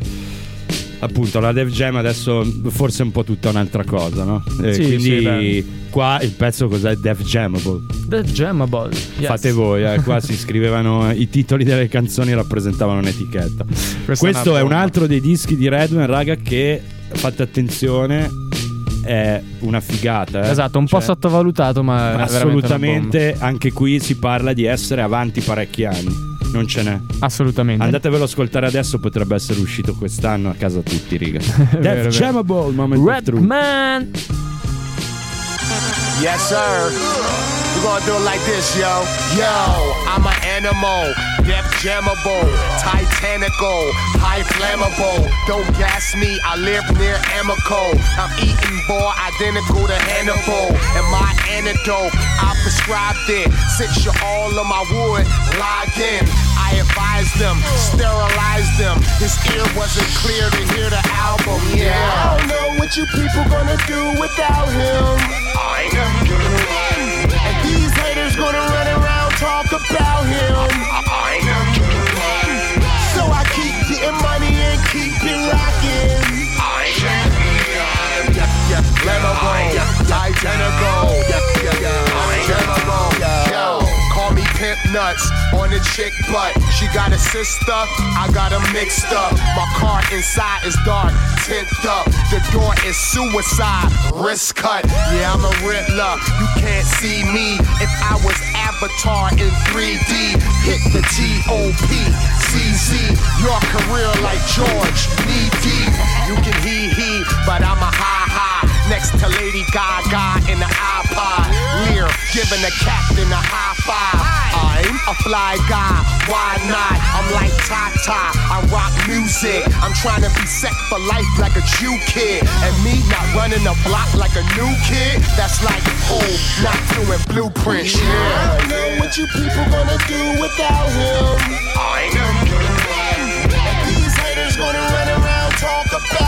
Speaker 6: Appunto, la Def Jam adesso forse è un po' tutta un'altra cosa, no? E
Speaker 7: Sì,
Speaker 6: quindi
Speaker 7: sì,
Speaker 6: qua il pezzo cos'è? Def Jamable.
Speaker 7: The Jamable. Yes.
Speaker 6: Fate voi, eh, qua si scrivevano i titoli delle canzoni rappresentavano un'etichetta.
Speaker 7: Questa è
Speaker 6: Questo
Speaker 7: una
Speaker 6: è un altro dei dischi di Redman, raga, che fate attenzione, è una figata. eh.
Speaker 7: Esatto, un po'
Speaker 6: Cioè,
Speaker 7: sottovalutato, ma è.
Speaker 6: Assolutamente, anche qui si parla di essere avanti parecchi anni. Non ce n'è.
Speaker 7: Assolutamente.
Speaker 6: Andatevelo ad ascoltare adesso, potrebbe essere uscito quest'anno a casa tutti, riga.
Speaker 7: vero.
Speaker 6: Jamable, moment of truth.
Speaker 7: Redman.
Speaker 10: Yes, sir. We're gonna do it like this, yo. Yo, I'm an animal, def jammable, titanical, high flammable. Don't gas me, I live near Amico. I'm eating boy identical to Hannibal. And my antidote, I prescribed it. Since you're all on my wood, log in. I advise them, sterilize them. His ear wasn't clear to hear the album. Yeah. I don't know what you people gonna do without him. I know. And these haters gonna run around talk about him. I know getting money and keep it rocking. I am Leno Gold, identical. Nuts on the chick butt. She got a sister, I got a mixed up. My car inside is dark, tint up. The door is suicide, wrist cut. Yeah, I'm a Riddler. You can't see me if I was Avatar in 3D. Hit the T.O.P. CZ. Your career like George, knee deep. You can hee hee, but I'm a ha ha. Next to Lady Gaga in the iPod. Lear giving the captain a high five. I'm a fly guy, why not? I'm like Tata, I rock music. I'm trying to be set for life like a Jew kid. And me not running a block like a new kid. That's like, oh, not doing blueprints, yeah. I don't know what you people gonna do without him. I know. These haters gonna run around talk about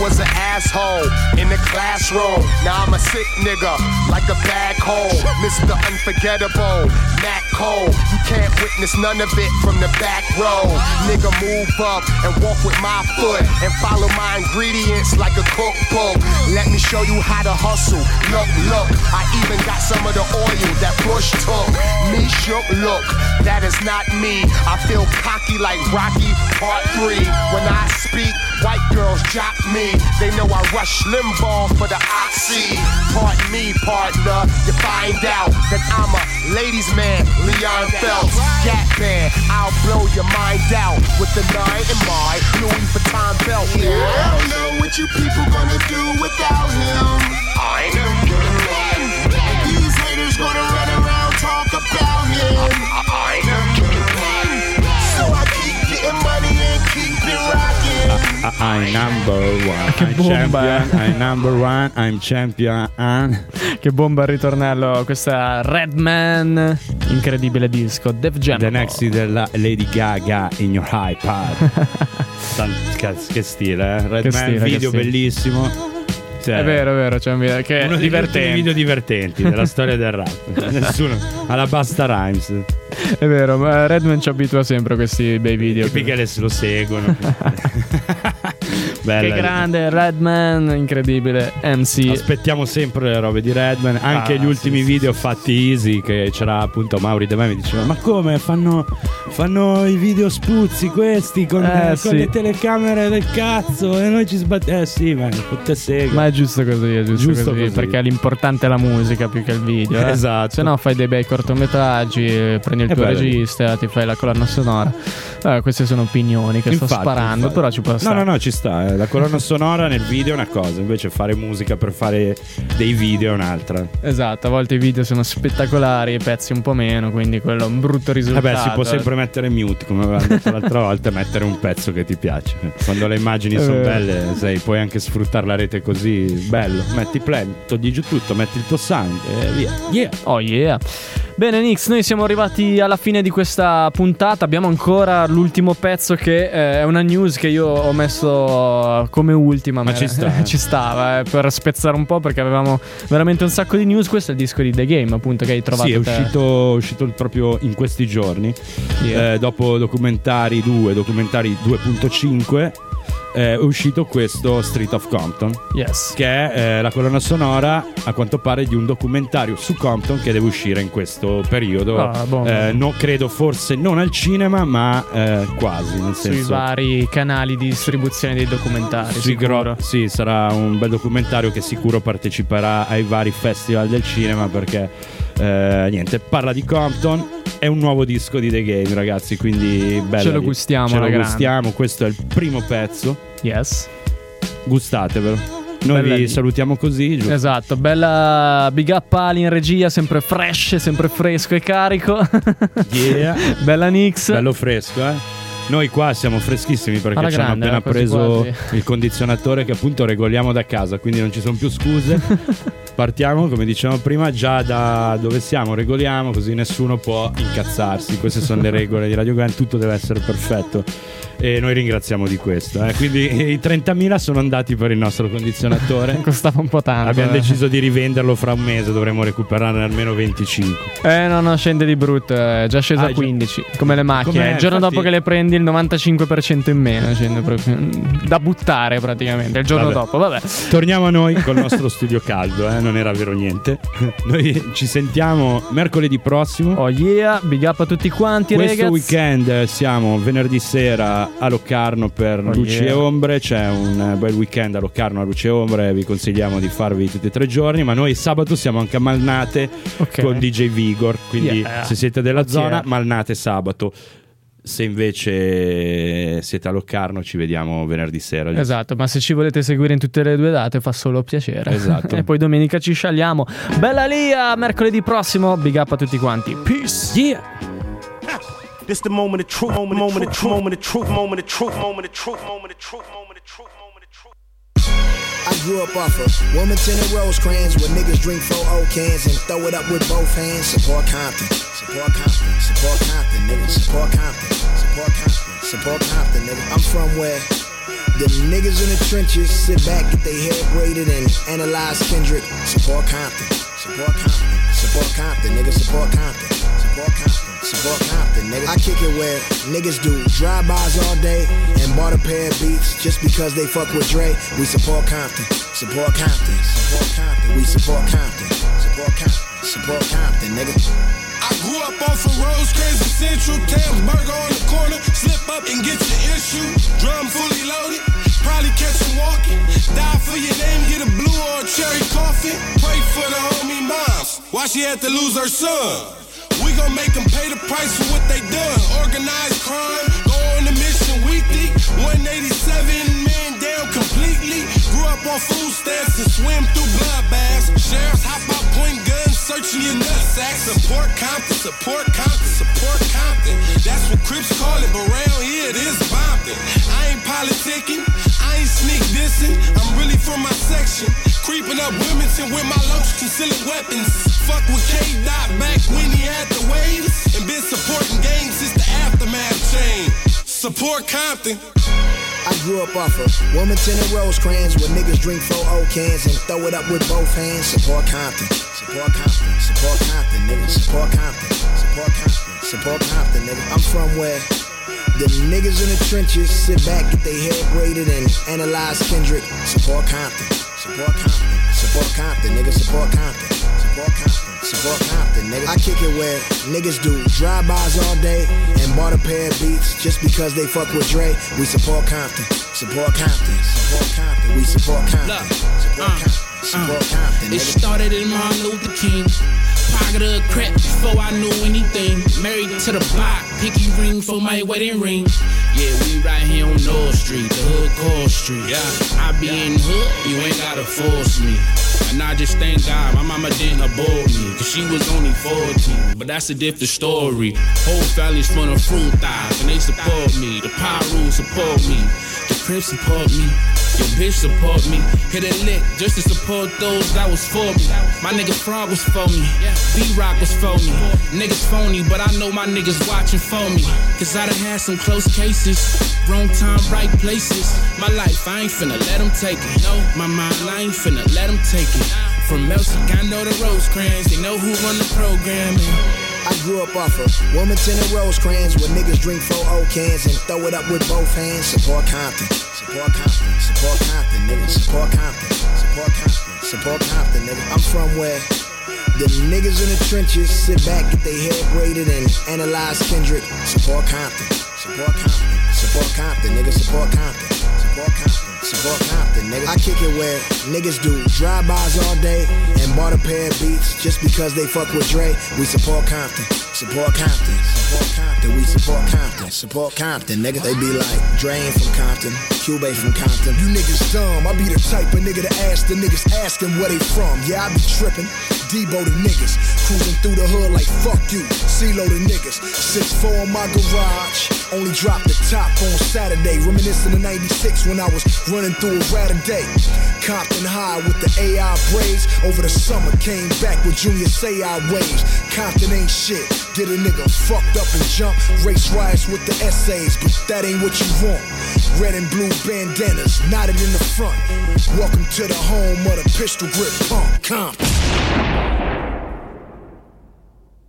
Speaker 10: was an asshole in the classroom. Now I'm a sick nigga, like a bag hole. Mr. Unforgettable, Nat Cole. You can't witness none of it from the back row. Nigga, move up and walk with my foot and follow my ingredients like a cookbook. Let me show you how to hustle. Look, look, I even got some of the oil that Bush took. Me shook, look, that is not me. I feel cocky like Rocky Part 3. When I speak, white girls jock me. They know I rush Limbaugh for the oxy. Pardon me, partner. You find out that I'm a ladies' man, Leon Phelps. Gap band, I'll blow your mind out with the nine in my Louis Vuitton belt. Yeah. I don't know what you people gonna do without him. I know. And these haters gonna run around talk about him. I know.
Speaker 6: I'm number one.
Speaker 7: Che
Speaker 6: I'm
Speaker 7: bomba,
Speaker 6: champion. I'm number one. I'm champion.
Speaker 7: Che bomba il ritornello. Questa Redman. Incredibile disco. Def Jam.
Speaker 6: The next della Lady Gaga in your iPad. Che stile, eh? Redman, video
Speaker 7: stile.
Speaker 6: bellissimo. Cioè,
Speaker 7: È vero, è vero, video che
Speaker 6: uno
Speaker 7: è divertente.
Speaker 6: video divertenti della storia del rap. Nessuno alla Basta Rhymes.
Speaker 7: È vero, ma Redman ci abitua sempre a questi bei video.
Speaker 6: I Pickles lo seguono. Bella.
Speaker 7: Che grande, Redman, incredibile. MC.
Speaker 6: Aspettiamo sempre le robe di Redman, anche
Speaker 7: Ah,
Speaker 6: gli ultimi
Speaker 7: sì,
Speaker 6: video fatti easy che c'era appunto Mauri De Me mi diceva "Ma come fanno, fanno i video spuzzi questi con,
Speaker 7: Eh,
Speaker 6: con
Speaker 7: sì.
Speaker 6: le telecamere del cazzo e noi ci sbattiamo". Eh sì, ma tutte seghe.
Speaker 7: Ma è giusto così, è giusto,
Speaker 6: Giusto
Speaker 7: così,
Speaker 6: così.
Speaker 7: perché l'importante è la musica più che il video. eh.
Speaker 6: Esatto.
Speaker 7: Se no fai dei bei cortometraggi, eh, prendi il
Speaker 6: È
Speaker 7: tuo
Speaker 6: bello.
Speaker 7: regista, ti fai la colonna sonora. Eh, queste sono opinioni che sto
Speaker 6: Infatti,
Speaker 7: sparando,
Speaker 6: infatti.
Speaker 7: però ci può
Speaker 6: No,
Speaker 7: stare.
Speaker 6: no, no, ci sta. eh. La colonna sonora nel video è una cosa, invece fare musica per fare dei video è un'altra.
Speaker 7: Esatto, a volte i video sono spettacolari, i pezzi un po' meno, quindi quello è un brutto risultato.
Speaker 6: Vabbè, si può sempre mettere mute, come avevamo detto l'altra volta, e mettere un pezzo che ti piace. Quando le immagini
Speaker 7: È
Speaker 6: sono
Speaker 7: vero.
Speaker 6: belle, sai, puoi anche sfruttare la rete così, bello. Metti play, togli giù tutto, metti il tuo sound e via. Yeah.
Speaker 7: Oh yeah. Bene Nix, noi siamo arrivati alla fine di questa puntata, abbiamo ancora l'ultimo pezzo che eh, è una news che io ho messo come ultima.
Speaker 6: Ma
Speaker 7: me-
Speaker 6: ci sta, eh.
Speaker 7: ci stava, eh, per spezzare un po' perché avevamo veramente un sacco di news. Questo è il disco di The Game appunto che hai trovato
Speaker 6: Sì, è uscito, uscito proprio in questi giorni. Eh, dopo documentari 2, documentari 2.5, eh, è uscito questo Street of Compton.
Speaker 7: Yes.
Speaker 6: Che è eh, la colonna sonora, a quanto pare, di un documentario su Compton che deve uscire in questo periodo.
Speaker 7: Ah, buono.
Speaker 6: Eh, no, credo forse non al cinema, ma eh, quasi. Nel
Speaker 7: Sui
Speaker 6: senso,
Speaker 7: vari canali di distribuzione dei documentari.
Speaker 6: sui gro- sì, sarà un bel documentario che sicuro parteciperà ai vari festival del cinema perché eh, niente, parla di Compton. È un nuovo disco di The Game, ragazzi. Quindi bello.
Speaker 7: Ce lo gustiamo
Speaker 6: Ce lo
Speaker 7: grande.
Speaker 6: gustiamo. Questo è il primo pezzo.
Speaker 7: Yes.
Speaker 6: Gustatevelo. Noi
Speaker 7: Bella
Speaker 6: vi
Speaker 7: lì.
Speaker 6: salutiamo così. giusto?
Speaker 7: Esatto, bella big up Ali in regia, sempre fresh, sempre fresco e carico.
Speaker 6: Yeah.
Speaker 7: bella Nix.
Speaker 6: Bello fresco, eh? Noi qua siamo freschissimi perché
Speaker 7: Alla
Speaker 6: ci hanno
Speaker 7: grande,
Speaker 6: appena
Speaker 7: eh,
Speaker 6: preso
Speaker 7: quasi.
Speaker 6: il condizionatore che appunto regoliamo da casa, quindi non ci sono più scuse. Partiamo, come dicevamo prima, già da dove siamo, regoliamo, così nessuno può incazzarsi. Queste sono le regole di Radio Grand, tutto deve essere perfetto. E noi ringraziamo di questo. eh. Quindi i 30.000 sono andati per il nostro condizionatore.
Speaker 7: Costava un po' tanto.
Speaker 6: Abbiamo
Speaker 7: eh.
Speaker 6: deciso di rivenderlo fra un mese, dovremmo recuperarne almeno 25.
Speaker 7: Eh no, no, scende di brutto, è già sceso
Speaker 6: Ah,
Speaker 7: a
Speaker 6: già.
Speaker 7: 15, come le macchine.
Speaker 6: Com'è?
Speaker 7: il giorno
Speaker 6: Infatti-
Speaker 7: dopo che le prendi il 95% in meno, scende proprio da buttare praticamente, il giorno
Speaker 6: Vabbè.
Speaker 7: dopo, vabbè.
Speaker 6: Torniamo a noi col nostro studio caldo, eh? non era vero niente. Noi ci sentiamo mercoledì prossimo.
Speaker 7: Oh yeah, big up a tutti quanti,
Speaker 6: Questo
Speaker 7: ragazzi.
Speaker 6: weekend eh, siamo venerdì sera a Locarno per
Speaker 7: Oh,
Speaker 6: Luci
Speaker 7: yeah.
Speaker 6: e Ombre. C'è un bel weekend a Locarno a Luci e Ombre. Vi consigliamo di farvi tutti e tre giorni. Ma noi sabato siamo anche a Malnate
Speaker 7: Ok.
Speaker 6: con DJ Vigor. Quindi
Speaker 7: Yeah.
Speaker 6: se siete della
Speaker 7: Yeah.
Speaker 6: zona, Malnate sabato. Se invece siete a Locarno, ci vediamo venerdì sera. giusto?
Speaker 7: Esatto, ma se ci volete seguire in tutte le due date fa solo piacere.
Speaker 6: Esatto.
Speaker 7: e poi domenica ci sciagliamo. Bella Lia, mercoledì prossimo, big up a tutti quanti. Peace.
Speaker 6: Yeah.
Speaker 5: This the moment of truth, moment, moment of truth, moment of truth, moment of truth, moment of truth, moment of truth, moment of truth, moment of truth.
Speaker 22: I grew up off of Wilmington and Rosecrans where niggas drink four old cans and throw it up with both hands. Support Compton, support Compton, support Compton, nigga. Support Compton, support Compton, support Compton, nigga. I'm from where the niggas in the trenches sit back, get their hair braided and analyze Kendrick. Support Compton, support Compton, support Compton, nigga. Support Compton, support Compton. Support Compton, nigga. I kick it where niggas do drive-bys all day and bought a pair of beats just because they fuck with Dre. We support Compton, support Compton, support Compton. We support Compton, support Compton, support Compton, nigga.
Speaker 23: I grew up off of Rosecrans and Central, Camp Burger on the corner. Slip up and get your issue. Drum fully loaded. Probably catch him walking. Die for your name, get a blue or a cherry coffin. Pray for the homie moms. Why she had to lose her son? We gon' make them pay the price for what they done. Organized crime, go on the mission weekly. 187 men down completely. Grew up on food stamps and swim through bloodbaths. Sheriffs hop out, point guns, searching your nutsack. Support Compton, support Compton, support Compton. That's what Crips call it, but around here it is Bompton. I ain't politicking, I ain't sneak dissing. I'm really from my section. Creeping up Wilmington with my lunch concealing weapons. Fuck with K Dot back when he had the waves. And been supporting gangs since the aftermath chain. Support Compton.
Speaker 22: I grew up off of Wilmington and Rosecrans where niggas drink four old cans and throw it up with both hands. Support Compton, support Compton, support Compton, nigga. Support Compton, support Compton, support Compton, nigga. I'm from where the niggas in the trenches sit back, get their head braided and analyze Kendrick. Support Compton, support Compton, support Compton, nigga. Support Compton, support Compton. Support Compton, nigga. I kick it where niggas do drive-bys all day and bought a pair of beats just because they fuck with Dre. We support Compton, support Compton, support Compton. We support Compton, support uh, Compton, support uh, Compton,
Speaker 3: It started in Martin Luther King. Pocket of crack before I knew anything. Married to the block, pinky ring for my wedding ring. Yeah, we right here on North Street, the hood call street. Yeah, I be in the hood, you ain't gotta force me. And I just thank God my mama didn't abort me, cause she was only 14. But that's a different story. Whole family's from the fruit thighs, and they support me. The Pyru support me. The Crips support me. Your bitch support me. Hit a lick just to support those that was for me. My nigga Frog was for me. B-Rock was for me. Niggas phony, but I know my niggas watching for me. Cause I done had some close cases. Wrong time, right places. My life, I ain't finna let them take it. No, my mind, I ain't finna let them take it. From El Segundo to Rosecrans, they know who run the program.
Speaker 22: I grew up off of Wilmington and Rosecrans where niggas drink four old cans and throw it up with both hands. Support Compton, support Compton, support Compton, nigga. Support Compton, support Compton, support Compton, nigga. I'm from where the niggas in the trenches sit back, get their head braided and analyze Kendrick. Support Compton, support Compton, support Compton, nigga. Support Compton, support Compton. Compton, nigga. I kick it where niggas do drive-bys all day and bought a pair of beats just because they fuck with Dre. We support Compton, support Compton, support Compton. We support Compton, support Compton, nigga. They be like, Dre ain't from Compton, Cube from Compton.
Speaker 24: You niggas dumb. I be the type of nigga to ask the niggas asking where they from. Yeah, I be tripping. Debo the niggas. Cruising through the hood like fuck you. CeeLo the niggas. 6'4 in my garage. Only dropped the top on Saturday. Reminiscing of 96 when I was running through a rat a day. Compton High with the AI braids. Over the summer came back with Junior Say I waves. Compton ain't shit. Did a nigga fucked up and jump. Race riots with the essays, but that ain't what you want. Red and blue bandanas knotted in the front. Welcome to the home of the pistol grip pump. Compton.